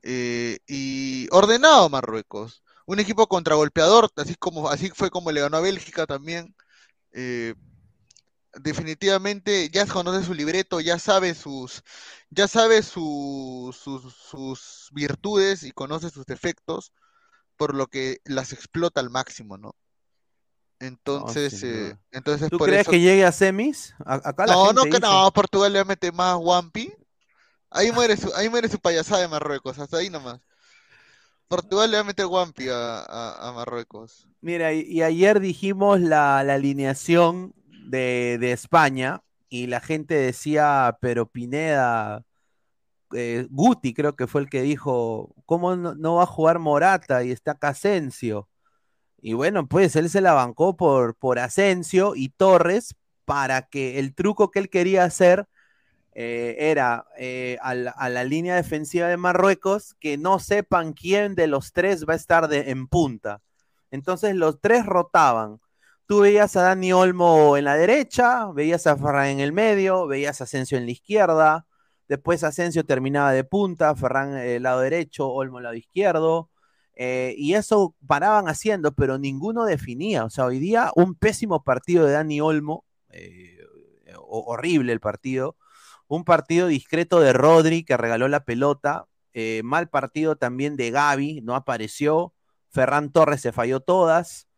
y ordenado Marruecos. Un equipo contragolpeador, así como así fue como le ganó a Bélgica también definitivamente ya conoce su libreto, ya sabe sus, ya sabe sus, sus, virtudes y conoce sus defectos, por lo que las explota al máximo, ¿no? Entonces, eh, entonces ¿Tú crees que llegue a semis? acá no, no, que no, Portugal le mete más Wampi. Ahí muere su, ahí muere su payasada de Marruecos, hasta ahí nomás. Portugal le va a meter Wampi a, Marruecos. Mira, y, ayer dijimos la, la alineación de, España y la gente decía, pero Pineda, eh, Guti creo que fue el que dijo, ¿cómo no, va a jugar Morata y está Casencio? Y bueno, pues él se la bancó por, por Asensio y Torres para que el truco que él quería hacer eh, era eh, a, la, línea defensiva de Marruecos que no sepan quién de los tres va a estar en punta. Entonces los tres rotaban. Tú veías a Dani Olmo en la derecha, veías a Ferran en el medio, veías a Asensio en la izquierda, después Asensio terminaba de punta, Ferran el lado derecho, Olmo el lado izquierdo, eh, y eso paraban haciendo, pero ninguno definía. O sea, hoy día un pésimo partido de Dani Olmo, eh, horrible el partido, un partido discreto de Rodri que regaló la pelota, eh, mal partido también de Gaby, no apareció, Ferran Torres se falló todas.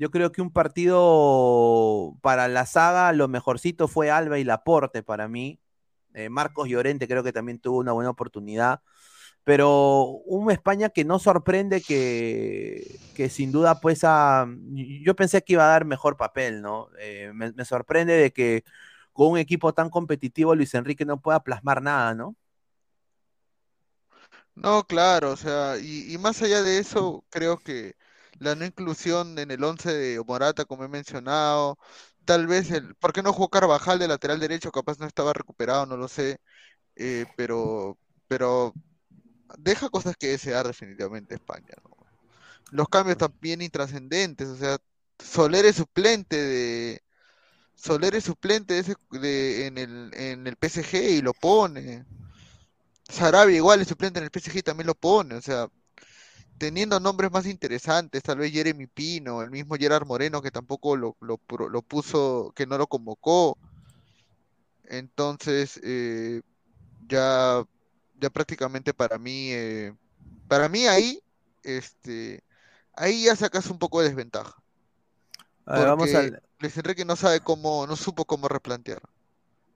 Yo creo que un partido para la saga, lo mejorcito fue Alba y Laporte para mí. Eh, Marcos Llorente creo que también tuvo una buena oportunidad. Pero un España que no sorprende, que, que sin duda, pues, yo pensé que iba a dar mejor papel, ¿no? Eh, me, me sorprende de que con un equipo tan competitivo Luis Enrique no pueda plasmar nada, ¿no? No, claro, o sea, y, más allá de eso, creo que la no inclusión en el 11 de Morata, como he mencionado, tal vez el, ¿por qué no jugó Carvajal de lateral derecho? Capaz no estaba recuperado, no lo sé, eh, pero, pero deja cosas que desear definitivamente España, ¿no? Los cambios también intrascendentes, o sea, Soler es suplente de Soler es suplente de ese, de, en, el, en el PSG y lo pone. Sarabia igual es suplente en el PSG y también lo pone, o sea, teniendo nombres más interesantes, tal vez Jeremy Pino, el mismo Gerard Moreno que tampoco lo, lo, puso, que no lo convocó. Entonces, eh, ya, ya prácticamente para mí, eh, para mí ahí, este, ahí ya sacas un poco de desventaja. vamos a... Luis Enrique no sabe cómo, no supo cómo replantear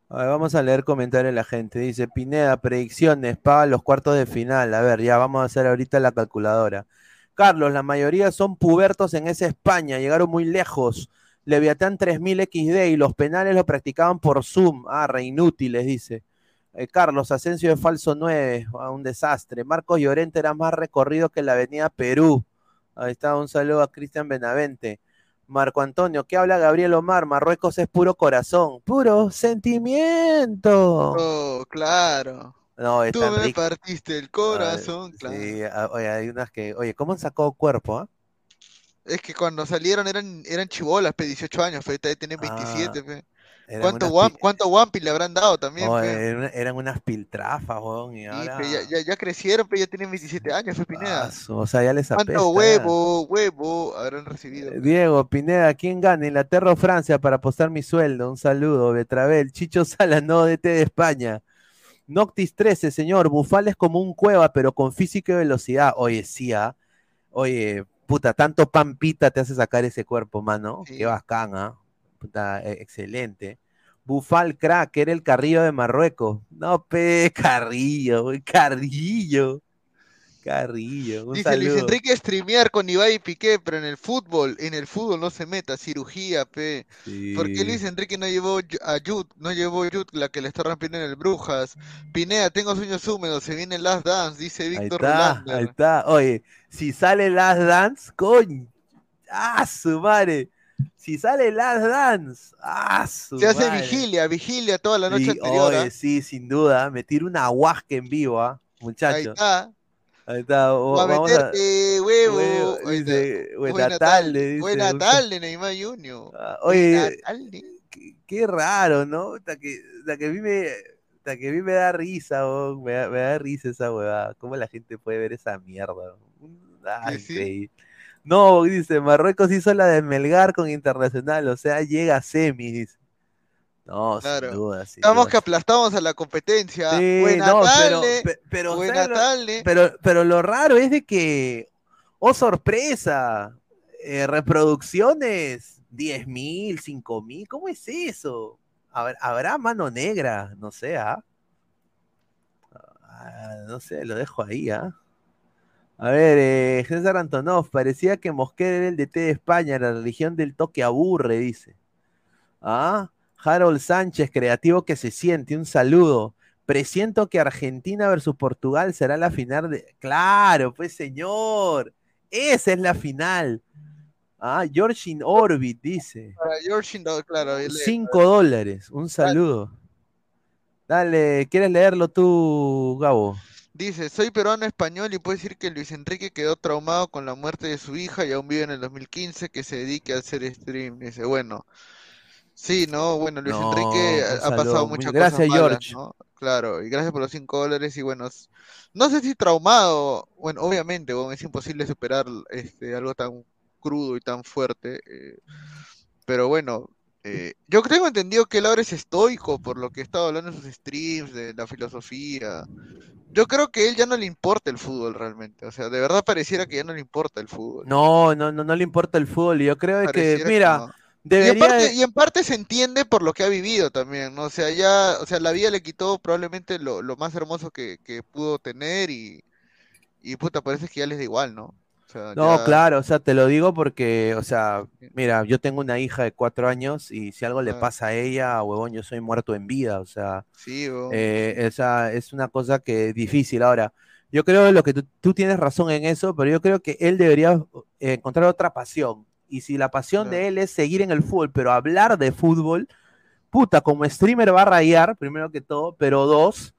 vamos a leer comentarios de la gente. Dice Pineda, predicciones para los cuartos de final. A ver, ya vamos a hacer ahorita la calculadora. Carlos, la mayoría son pubertos en esa España, llegaron muy lejos. Leviatán 3000 XD y los penales lo practicaban por Zoom. Ah, re inútiles, dice. Eh, Carlos, Asensio de falso 9, ah, un desastre. Marcos Llorente era más recorrido que la avenida Perú. Ahí está, un saludo a Cristian Benavente. Marco Antonio, ¿qué habla Gabriel Omar? Marruecos es puro corazón, puro sentimiento. Oh, claro. No, Tú me partiste el corazón, claro. Sí, oye, hay unas que, oye, ¿cómo han sacado cuerpo? Ah? Es que cuando salieron eran, eran chibolas, pe, 18 años, ahorita tienen 27, ah. ¿Cuánto, ¿Cuánto Wampi le habrán dado también? eran, unas piltrafas, weón. Y ahora... ya, ya, crecieron, pero ya tienen 27 años, fue Pineda. o sea, ya les apesta. ¿Cuánto huevo, huevo habrán recibido? Eh, Diego, Pineda, ¿quién gana? Inglaterra o Francia para apostar mi sueldo? Un saludo, Betravel. Chicho Sala, no DT de España. Noctis 13, señor. Bufal es como un cueva, pero con física y velocidad. Oye, sí, ¿ah? Oye, puta, tanto pampita te hace sacar ese cuerpo, mano. Qué bacán, ¿ah? E, excelente. Bufal crack, era el Carrillo de Marruecos. No, pe, <laughs> Carrillo, Carrillo. Carrillo. Dice Luis Enrique streamear con Ibai y Piqué, pero en el fútbol, en el fútbol no se meta, cirugía, pe. ¿Por qué Luis Enrique no llevó a Jud, no llevó Jud, la que le está rompiendo en el Brujas? Pinea, tengo sueños húmedos, se viene Last Dance, dice Víctor Ahí Ahí está, oye, si sale Last Dance, coño, ah, su madre si sale Last Dance, ¡ah! Se hace vigilia, vigilia toda la noche anterior. ¿ah? Sí, sin duda, me tiro una huasca en vivo, ¿ah? Muchachos. Ahí está. Ahí está. Va a meterte huevo. buena, tarde. Buena tarde, Neymar Junior. <laughs> Ah, oye, qué, raro, ¿no? Hasta que, que a mí me, que a mí me da risa, me, da, risa esa huevada. ¿Cómo la gente puede ver esa mierda? Ay, increíble. No, dice, Marruecos hizo la de Melgar con Internacional, o sea, llega a semis. No, sin duda, Estamos que aplastamos a la competencia. buena tarde, pero, buena tarde. Pero, pero lo raro es de que, oh sorpresa, eh, reproducciones, 10 mil, 5 mil, ¿cómo es eso? ¿Habrá mano negra? No sé, ¿ah? ah no sé, lo dejo ahí, ¿ah? A ver, eh, César Antonov, parecía que Mosquera era el DT de España, la religión del toque aburre, dice. Ah, Harold Sánchez, creativo que se siente, un saludo. Presiento que Argentina versus Portugal será la final de. Claro, pues señor, esa es la final. Ah, Georgin Orbit dice. Para claro. Cinco dólares, un saludo. Dale, ¿quieres leerlo tú, Gabo? Dice, soy peruano español y puedo decir que Luis Enrique quedó traumado con la muerte de su hija y aún vive en el 2015 que se dedique a hacer stream. Dice, bueno, sí, ¿no? Bueno, Luis Enrique ha, pasado muchas gracias, cosas George. ¿no? Claro, y gracias por los 5 dólares y bueno, no sé si traumado, bueno, obviamente, bueno, es imposible superar este, algo tan crudo y tan fuerte, eh, pero bueno, eh, yo tengo entendido que él ahora es estoico por lo que he estado hablando en sus streams, de la filosofía, yo creo que él ya no le importa el fútbol realmente. O sea, de verdad pareciera que ya no le importa el fútbol. No, no, no, no le importa el fútbol. Yo creo que, mira, y, en parte, se entiende por lo que ha vivido también, ¿no? O sea, ya, o sea, la vida le quitó probablemente lo, más hermoso que, pudo tener y, y puta, parece que ya les da igual, ¿no? No, claro, o sea, te lo digo porque, o sea, mira, yo tengo una hija de cuatro años y si algo le ah. pasa a ella, huevón, yo soy muerto en vida, o sea, sí, eh, esa es una cosa que es difícil. Ahora, yo creo lo que tú, tienes razón en eso, pero yo creo que él debería eh, encontrar otra pasión. Y si la pasión de él es seguir en el fútbol, pero hablar de fútbol, puta, como streamer va a rayar, primero que todo, pero dos,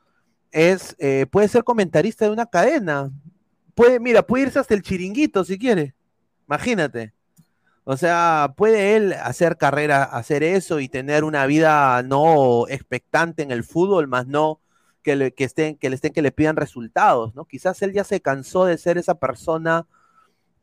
es, eh, puede ser comentarista de una cadena puede, mira, puede irse hasta el chiringuito si quiere. Imagínate. O sea, puede él hacer carrera, hacer eso y tener una vida no expectante en el fútbol, más no que le, que estén, que le estén, que le pidan resultados, ¿no? Quizás él ya se cansó de ser esa persona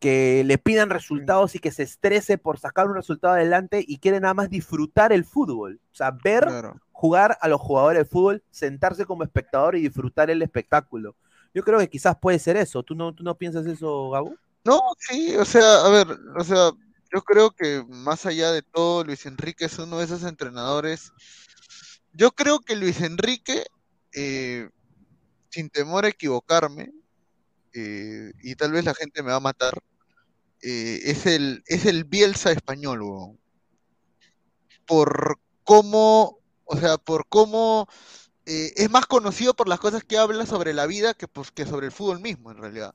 que le pidan resultados y que se estrese por sacar un resultado adelante y quiere nada más disfrutar el fútbol. O sea, ver jugar a los jugadores de fútbol, sentarse como espectador y disfrutar el espectáculo. Yo creo que quizás puede ser eso. ¿Tú no, tú no piensas eso, Gabo? No, sí, o sea, a ver, o sea, yo creo que más allá de todo, Luis Enrique es uno de esos entrenadores. Yo creo que Luis Enrique, eh, sin temor a equivocarme, eh, y tal vez la gente me va a matar, eh, es, el, es el Bielsa español, por cómo, o sea, por cómo eh, es más conocido por las cosas que habla sobre la vida que, pues, que sobre el fútbol mismo, en realidad.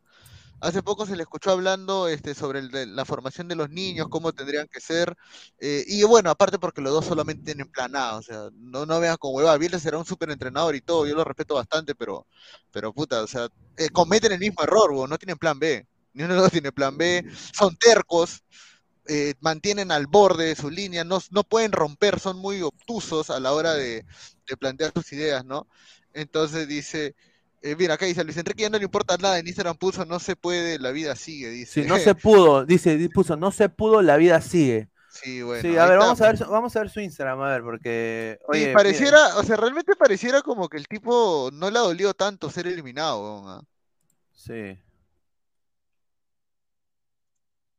Hace poco se le escuchó hablando este, sobre la formación de los niños, cómo tendrían que ser. Eh, y bueno, aparte porque los dos solamente tienen plan A, o sea, no, no vean con hueva. Bielsa será un súper entrenador y todo, yo lo respeto bastante, pero, pero puta, o sea, eh, cometen el mismo error, no tienen plan B. Ni uno de los tiene plan B, son tercos, eh, mantienen al borde de su línea, no, no, pueden romper, son muy obtusos a la hora de, plantear sus ideas, ¿no? Entonces dice, eh, mira, acá dice Luis Enrique ya no le importa nada, en Instagram puso no se puede, la vida sigue, dice. Sí, no se pudo, dice, puso no se pudo, la vida sigue. Sí, bueno. Sí, a ver, vamos a ver, vamos a ver su Instagram, a ver, porque. Oye, pareciera, o sea, realmente pareciera como que el tipo no le ha dolido tanto ser eliminado. ¿ah? Sí.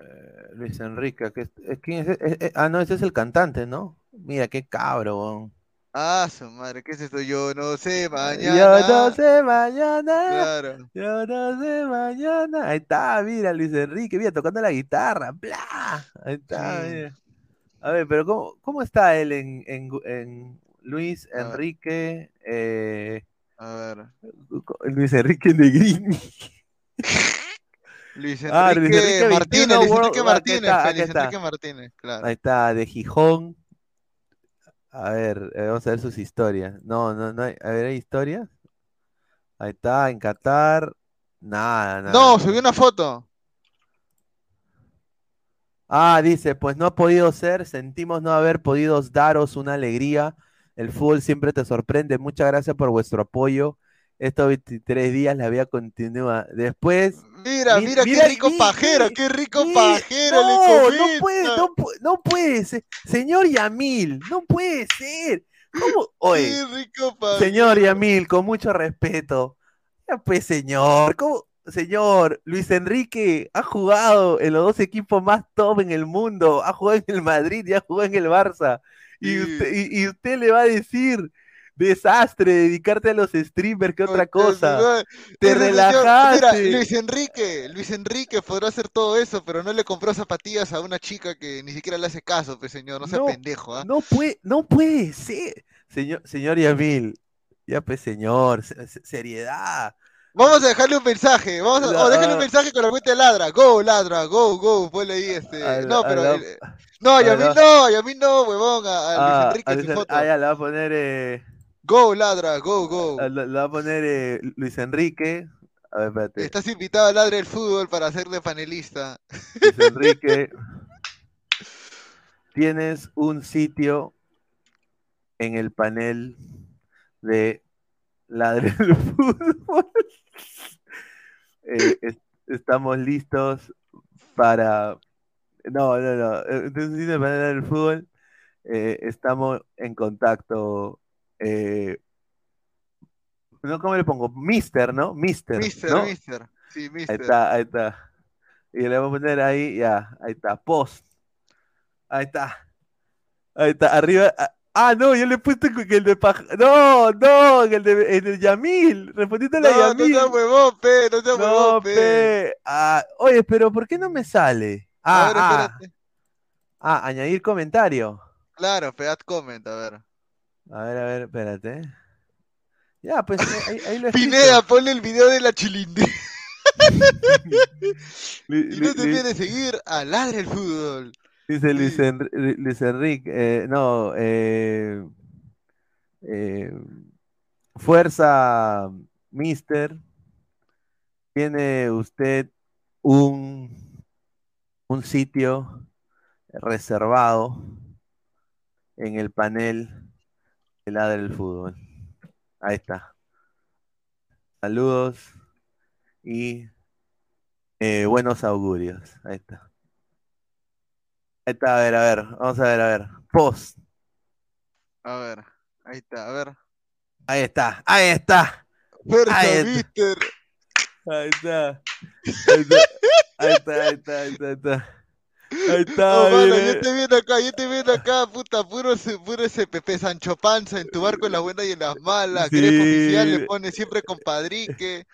Eh, Luis Enrique, que ¿quién es? ah, no, ese es el cantante, ¿no? Mira, qué cabro. Ah, su madre, ¿qué es esto? Yo no sé mañana. Yo no sé mañana. Claro. Yo no sé mañana. Ahí está, mira, Luis Enrique, mira, tocando la guitarra. ¡Bla! Ahí está, mira. A ver, pero ¿cómo, cómo está él en, en, en Luis Enrique? Eh, a ver. Luis Enrique Negrini. <laughs> Luis ah, Enrique, Martínez, Luis Enrique Martínez, Luis Enrique Martínez, claro. Ahí está, de Gijón. A ver, eh, vamos a ver sus historias. No, no, no hay, a ver, ¿hay historias? Ahí está, en Qatar. Nada, nada. No, subió una foto. Ah, dice, pues no ha podido ser, sentimos no haber podido daros una alegría. El fútbol siempre te sorprende. Muchas gracias por vuestro apoyo estos 23 días la vida continúa. Después. Mira, mira, qué rico pajero, qué rico pajero. No, no puede, no, no, puede ser. Señor Yamil, no puede ser. ¿Cómo? Oye, qué rico pajero. Señor Yamil, con mucho respeto. Ya pues, señor, ¿cómo? Señor, Luis Enrique ha jugado en los dos equipos más top en el mundo. Ha jugado en el Madrid y ha jugado en el Barça. Y, usted, y usted le va a decir desastre dedicarte a los streamers que otra cosa. Te relajaste. Mira, Luis Enrique, Luis Enrique podrá hacer todo eso, pero no le compró zapatillas a una chica que ni siquiera le hace caso, pues señor, no sea pendejo, ¿ah? No puede, no puede ser. Señor, señor Yamil, ya pues señor, seriedad. Vamos a dejarle un mensaje, vamos a, dejarle un mensaje con la cuenta de ladra, go ladra, go, go, ponle ahí este. no, pero no, Yamil no, Yamil no, huevón, a, Luis ah, Enrique foto. Ah, ya le va a poner eh Go, ladra, go, go. Le, va a poner eh, Luis Enrique. A ver, espérate. Estás invitado a ladra el fútbol para ser de panelista. Luis Enrique. <laughs> tienes un sitio en el panel de ladra el fútbol. <laughs> Eh, estamos listos para. No, no, no. Entonces, en el panel del fútbol. Eh, estamos en contacto eh, no, ¿cómo le pongo? Mister, ¿no? Mister. Mister, ¿no? Mister. Sí, Mister. Ahí está, ahí está. Y le voy a poner ahí, ya, ahí está, post. Ahí está. Ahí está, arriba. Ah, ah no, yo le he puesto que el de Paj... No, no, el de, el de Yamil. Respondiste a la no, Yamil. No, te huevón, pe, no te huevón, pe. Ah, oye, pero ¿por qué no me sale? Ah, a ver, ah. espérate. ah, añadir comentario. Claro, pegad comment, a ver. A ver, a ver, espérate. Ya, pues ahí, ahí lo Pineda, ponle el video de la chilindri. <laughs> y no te olvides seguir a Ladre el Fútbol. Dice Luis, Enri Luis Enrique, eh, no, eh, eh, Fuerza Mister, tiene usted un, un sitio reservado en el panel de Ladre el Fútbol. Ahí está. Saludos y eh, buenos augurios. Ahí está. Ahí está, a ver, a ver. Vamos a ver, a ver. Post. A ver, ahí está, a ver. Ahí está, ahí está. Fuerza, ahí está. mister. Ahí está. Ahí está, ahí está, ahí está, ahí está. Ahí está. Oh, mano, yo te viendo acá, yo te viendo acá, puta, puro, ese- puro ese Pepe Sancho Panza en tu barco en las buenas y en las malas. Sí. Oficial le pone siempre compadrique.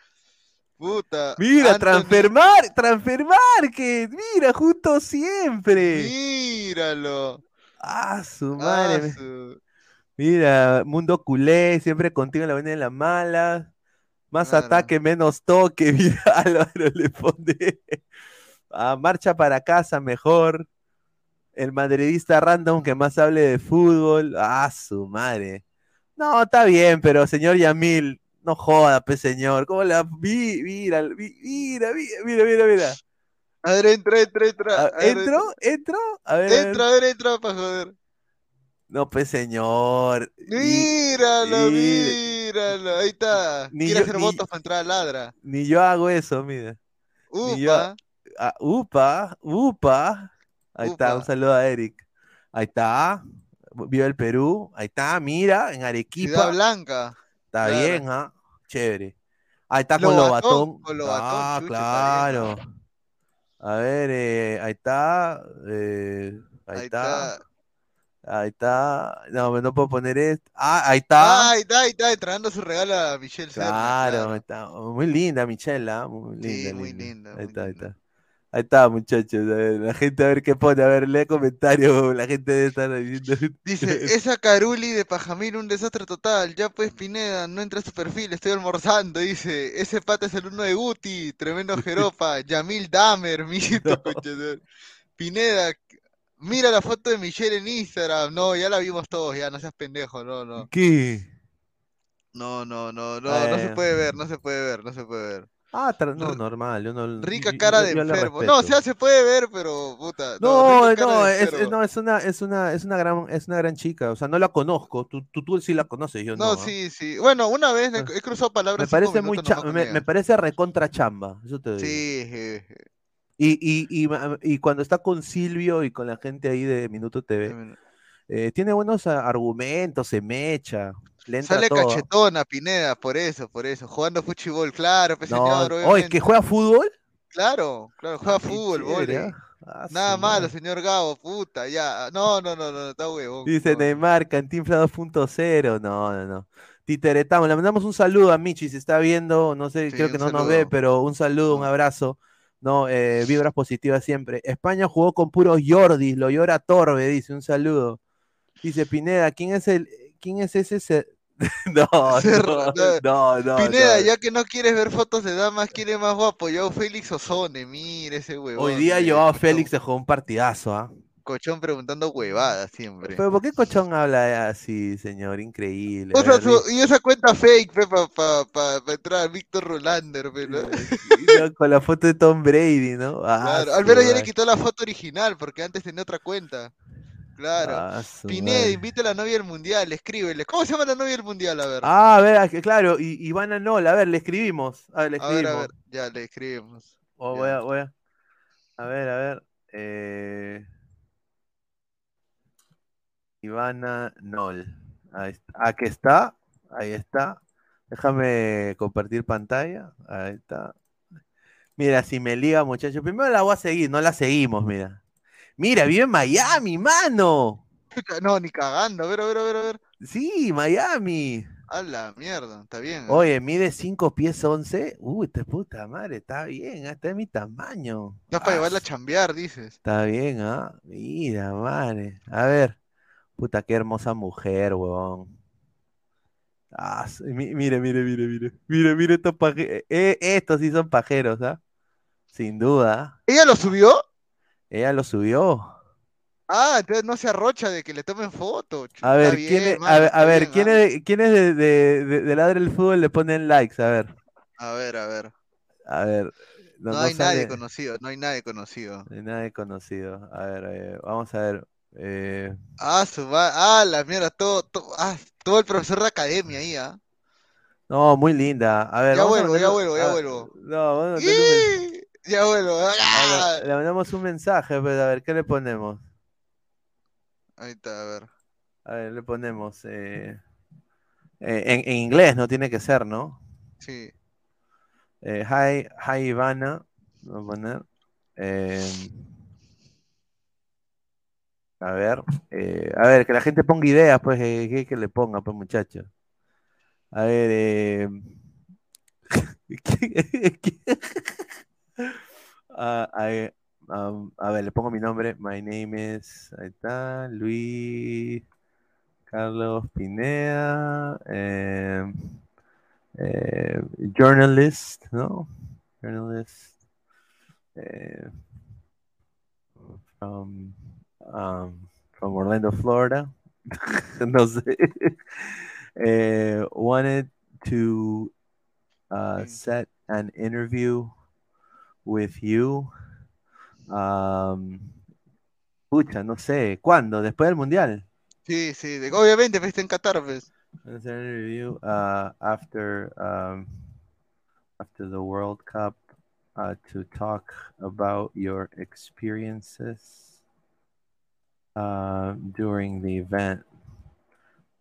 Puta. Mira, Anthony- transfermar, transfermar, que mira, justo siempre. Míralo. Ah, su madre. Ah, su- Mira, mundo culé, siempre contigo en la buena y en la mala. Más ataque, menos toque. <laughs> Mira, Álvaro le pone. Ah, marcha para casa mejor. El madridista random que más hable de fútbol. Ah, su madre. No, está bien, pero señor Yamil, no joda, pues señor. ¿Cómo la vi? Mira, mira, mira, mira, mira. A ver, entra, entra, entra. A ¿Entro? ¿Entro? A ver, a. Entra, a ver, entra para joder. No, pues señor. Míralo, míralo. Ahí está. Ni Quiere yo- hacer ni- votos para entrar a ladra. Ni yo hago eso, mira. Ni yo- Upa. Ah, upa, upa. Ahí está, un saludo a Eric. Ahí está. Viva el Perú. Ahí está, mira, en Ciudad Arequipa. Blanca. Está claro. bien, ¿ah? Chévere. Ahí está con Lobatón, con Lobatón, Ah, claro. A ver, eh, ahí está. eh, ahí, Ahí está. está. Ahí está. No, no puedo poner esto. Ah, ahí está. Ah, ahí está, ahí está, entregando su regalo a Michelle. Claro, está. Muy linda, Michelle. Muy linda. Sí, muy linda, Ahí muy está, ahí linda. está. Ahí está, muchachos. ver, la gente a ver qué pone. A ver, lee comentarios. <laughs> La gente debe estar diciendo. <laughs> Dice, esa Caruli de Pajamil un desastre total. Ya pues Pineda, no entra a su perfil, estoy almorzando. Dice, ese pata es el uno de Guti, tremendo <laughs> jeropa. Yamil Damer, mito, conchetumare. Pineda, mira la foto de Michelle en Instagram. No, ya la vimos todos, ya no seas pendejo, no, no. ¿Qué? No, no, no, no, no se puede ver, no se puede ver, no se puede ver. Ah, no, normal. Yo no, Rica yo- cara yo- de enfermo. No, o sea, se puede ver, pero puta. No, no, es, enfermo. no, es una, es una, es una gran, es una gran chica. O sea, no la conozco. Tú, tú, tú sí la conoces, yo no. No, ¿ah? sí, sí. Bueno, una vez le- he cruzado Me palabras. cinco parece muy me, me parece recontra chamba. Eso te digo. Sí. Y, y, y, cuando está con Silvio y con la gente ahí de Minuto TV, eh, tiene buenos argumentos, se mecha, le entra Sale todo. cachetona, Pineda, por eso, por eso. Jugando fuchibol, claro, pues No, señor, oye, obviamente. que juega fútbol. Claro, claro, juega Qué fútbol, vóley. ¿ah? Ah, Nada malo, señor Gabo, puta, ya. No, no, no, no, está huevón. Dice no. Neymar, Cantinfla 2.0. No, no, no. Titeretamos, le mandamos un saludo a Michi, se está viendo, no sé, Sí, creo que no nos ve, pero un saludo, un abrazo. No, eh, vibras positivas siempre. España jugó con puros Jordis, lo llora Torbe, dice, un saludo. Dice Pineda, ¿quién es el, quién es ese? se- <laughs> no, Cerra- no, no, no, Pineda, no. ya que no quieres ver fotos de damas, quiere más guapo. Yo, Félix Ozone, mire ese huevón. Hoy día Joao Félix se jugó un partidazo, ¿ah? Cochón preguntando huevadas siempre. Pero ¿por qué Cochón habla así, señor? Increíble. O A sea, ver, su- y esa cuenta fake, pe, pa, pa, pa, entrar Víctor Rolander, pe, ¿no? <laughs> No, Con la foto de Tom Brady, ¿no? Ah, Claro, al menos ya le quitó la foto original, porque antes tenía otra cuenta. Claro. Ah, Pineda, madre. invita a la novia del mundial, escríbele. ¿Cómo se llama la novia del mundial? A ver. Ah, a ver, ah, claro, y Ivana Nola, a ver, le escribimos. A ver, le a ver, escribimos. a ver, ya le escribimos. O ya. voy a, voy a. A ver, a ver. Eh... Ivana Nol. Ahí está. Aquí está. Ahí está. Déjame compartir pantalla. Ahí está. Mira, si me liga, muchachos. Primero la voy a seguir, no la seguimos, mira. Mira, vive en Miami, mano. <laughs> No, ni cagando. A ver, a ver, a ver, a ver. Sí, Miami. A la mierda, está bien. ¿eh? Oye, mide 5 pies 11. Uy, te puta madre, está bien, está de mi tamaño. Ya para llevarla a chambear, dices. Está bien, ¿ah? Mira, madre. A ver. Puta, qué hermosa mujer, weón. Ah, mire, mire, mire, mire. Mire, mire estos pajeros. Eh, estos sí son pajeros, ¿ah? Sin duda. ¿Ella lo subió? Ella lo subió. Ah, entonces no se arrocha de que le tomen fotos. A ver, ¿quién es, a, ver, ¿quién es, ¿quién es de, de, de, Ladre el Fútbol le ponen likes? A ver. A ver, a ver. A ver. No, hay nadie conocido, no hay nadie conocido. No hay nadie conocido. A ver, eh, vamos a ver. Eh... Ah, su ah, la mierda, todo, todo, ah, todo el profesor de academia ahí, ¿ah? No, muy linda. A ver, ya vuelvo, ya vuelvo, ya vuelvo. No, bueno, ya vuelvo. ¡Ah! Le mandamos un mensaje, pero a ver, ¿qué le ponemos? Ahí está, a ver. A ver, le ponemos. Eh, eh, en, inglés no tiene que ser, ¿no? Sí. Eh, hi, hi Ivana. Voy a poner. Eh, a ver, eh, a ver, que la gente ponga ideas, pues, que, que le ponga, pues, muchachos. A ver, <laughs> eh... Ah, a, ver, le pongo mi nombre. My name is. Ahí está. Luis Carlos Pineda. Eh, eh, journalist, ¿no? Journalist. Eh, from, um, from Orlando, Florida. <laughs> no sé. wanted to uh, set an interview with you. Um, pucha, no sé, ¿cuándo? ¿Después del Mundial? Sí, sí, obviamente, fuiste en Qatar, pues. review uh, after um, after the World Cup uh, to talk about your experiences uh, during the event.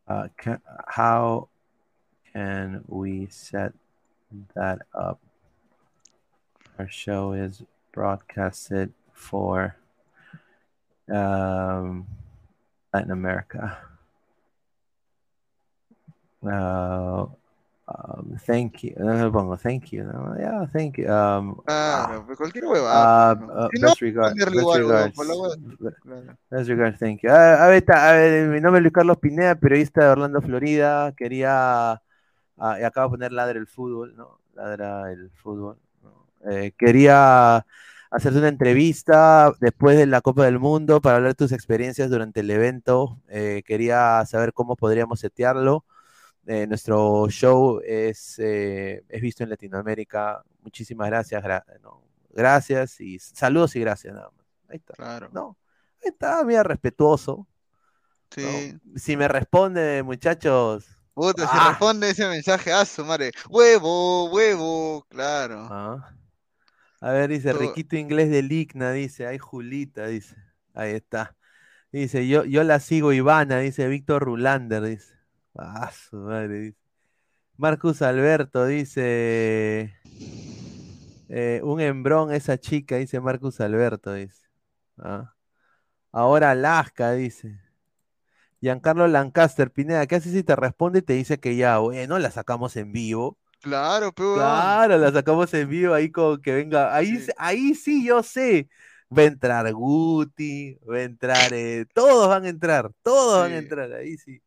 Uh, can, how can we set that up? Our show is broadcasted for um, Latin America. Uh, um, thank you. No pongo thank you. No? Yeah, thank you. Um, claro, ah, cualquier hueva. Uh, uh, si best, no, regard, best regards. Best regards, thank you. Uh, a ver, está, a ver, mi nombre es Luis Carlos Pineda, periodista de Orlando, Florida. Quería, y acabo de poner ladra el fútbol, ¿no? Ladra el fútbol. Eh, quería hacerte una entrevista después de la Copa del Mundo para hablar de tus experiencias durante el evento. Eh, quería saber cómo podríamos setearlo. Eh, nuestro show es, es, visto en Latinoamérica. Muchísimas gracias. gracias y saludos y gracias nada más. Ahí está. Claro. No, ahí está, mira, respetuoso. Sí. Si me responde, muchachos. Puta, si ah. responde ese mensaje, a su madre. Huevo, huevo, claro. Ah. A ver, dice, Riquito Inglés de Ligna, dice, ay Julita, dice. Ahí está. Dice, yo, yo la sigo Ivana, dice Víctor Rulander, dice. Ah, su madre, dice. Marcus Alberto dice. Eh, un embrón esa chica, dice Marcus Alberto, dice. Ah. Ahora Alaska, dice. Giancarlo Lancaster, Pineda, ¿qué haces si te responde y te dice que ya, bueno, la sacamos en vivo? Claro, pero. Claro, la sacamos en vivo ahí con que venga. Ahí sí, ahí sí yo sé. Va a entrar Guti, va a entrar. Eh, todos van a entrar, todos van a entrar, ahí sí.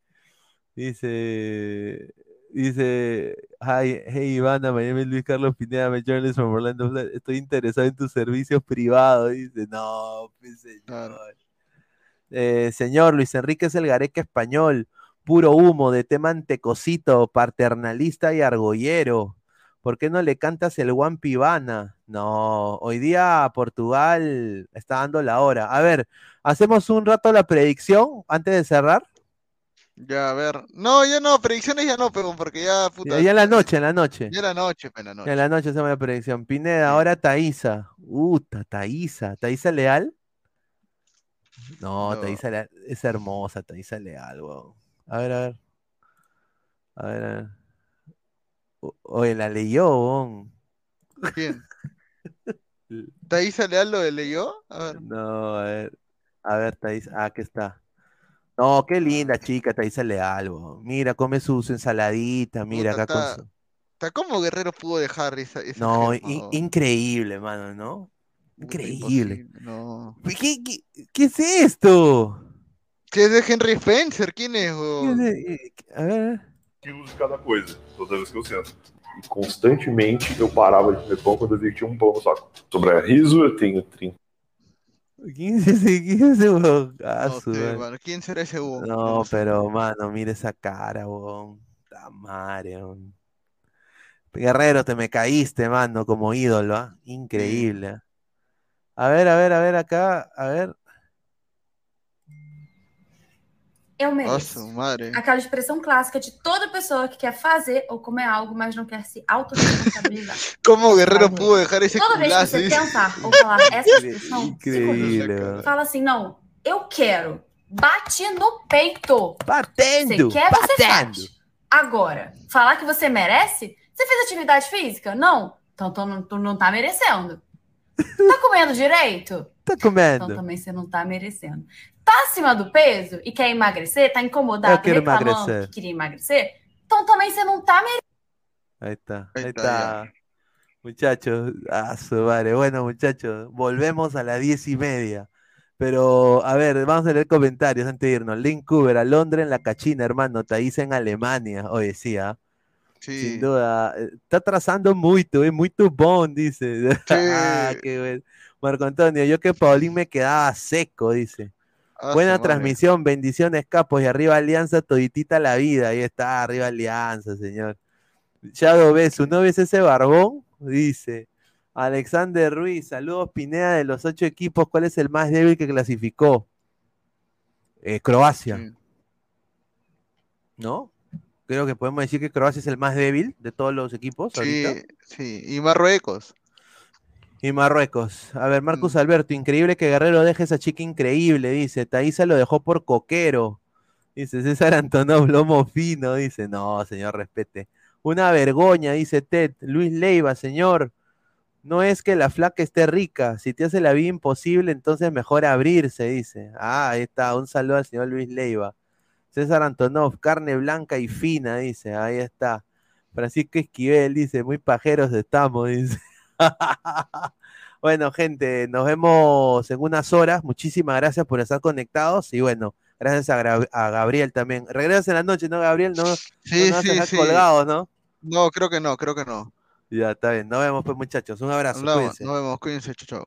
Dice. Dice, hi, hey Ivana, my name is Luis Carlos Pineda, a journalist from Orlando. Estoy interesado en tus servicios privados. Dice, no, pues señor. Eh, señor Luis Enrique es el Gareca español puro humo, de tema antecosito, paternalista y argollero. ¿Por qué no le cantas el Juan Pibana? No, hoy día Portugal está dando la hora. A ver, ¿hacemos un rato la predicción antes de cerrar? Ya, a ver. No, ya no, predicciones ya no, pero porque ya puta. Ya, en la noche, en la noche. Ya en la noche, en la noche. En la noche hacemos la predicción. Pineda, ahora Taísa. Uh, Taísa. ¿Taísa Leal? No, no. Leal. Es hermosa, Taísa Leal, weón. A ver, a ver. A ver, a ver. Oye, la leyó, ¿Quién? ¿Taisa Leal lo leyó? A ver. No, a ver. A ver, Thais. Ah, aquí está. No, qué linda chica, Taisa Leal. Mira, come su, ensaladita, mira, acá con su... ¿Cómo Guerrero pudo dejar esa, No, increíble, mano, ¿no? Increíble. No. ¿Qué, qué, es esto? ¿Qué es de Henry Spencer? ¿Quién es? Eh, a ver. Que uso cada coisa, toda vez que eu sento. E constantemente eu parava de comer pão quando eu vi que tinha um pão no saco. Sobre riso, eu tenho 30. ¿Quién es ese, quién es ese mano. ¿Quién será ese? No, pero, mano, mira esa cara, huevón. La madre, Guerrero, te me caíste, mano, como ídolo, ¿ah? Increíble. A ver, a ver, a ver acá, a ver. Eu mereço. Nossa, Mari. Aquela expressão clássica de toda pessoa que quer fazer ou comer algo, mas não quer se autorresponsabilizar. <laughs> Como o Guerreiro pudo deixar esse Toda vez que você pensar ou falar essa expressão, Incrível. fala assim, não, eu quero. Bate no peito. Batendo. Você quer, batendo. você faz. Agora, falar que você merece? Você fez atividade física? Não. Então tu não, tu não tá merecendo. Tá comendo direito? Tá comendo. Então também você não tá merecendo. Tá acima do peso e quer emagrecer, tá incomodado, reclamando emagrecer. que queria emagrecer, então também você não tá merecendo. Ahí está, ahí está. Muchachos, ah, vale. Bueno, muchachos, volvemos a las diez y media. Pero, a ver, vamos a leer comentarios antes de irnos. Link Cooper, a Londres en la cachina, hermano. Thaís en Alemania. Hoy decía. Sí. Sin duda. Está trazando mucho, es muy bon, dice. <laughs> Sí. ah, qué bueno. Marco Antonio, yo que Paulín me quedaba seco, dice. Ah, Buena transmisión, bendiciones, capos. Y arriba Alianza, toditita la vida. Ahí está, arriba Alianza, señor. Shadow B, ¿su novio es ese barbón? Dice. Alexander Ruiz, saludos Pineda de los ocho equipos. ¿Cuál es el más débil que clasificó? Eh, Croacia. ¿No? Creo que podemos decir que Croacia es el más débil de todos los equipos. Sí, sí. Y Marruecos. Y Marruecos. A ver, Marcus mm. Alberto, increíble que Guerrero deje esa chica increíble, dice. Taísa lo dejó por coquero. Dice César Antonov, lomo fino, dice. No, señor, respete. Una vergoña, dice Ted. Luis Leiva, señor. No es que la flaca esté rica. Si te hace la vida imposible, entonces mejor abrirse, dice. Ah, ahí está. Un saludo al señor Luis Leiva. César Antonov, carne blanca y fina, dice. Ahí está. Francisco Esquivel, dice. Muy pajeros estamos, <laughs> dice. <laughs> bueno, gente, nos vemos en unas horas. Muchísimas gracias por estar conectados y bueno, gracias a, Gabriel también. Regresas en la noche, ¿no, Gabriel? No, sí, no sí, sí. colgados, ¿no? No, creo que no, creo que no. Ya, está bien. Nos vemos, pues, muchachos. Un abrazo. Nos, nos vemos, cuídense, chao.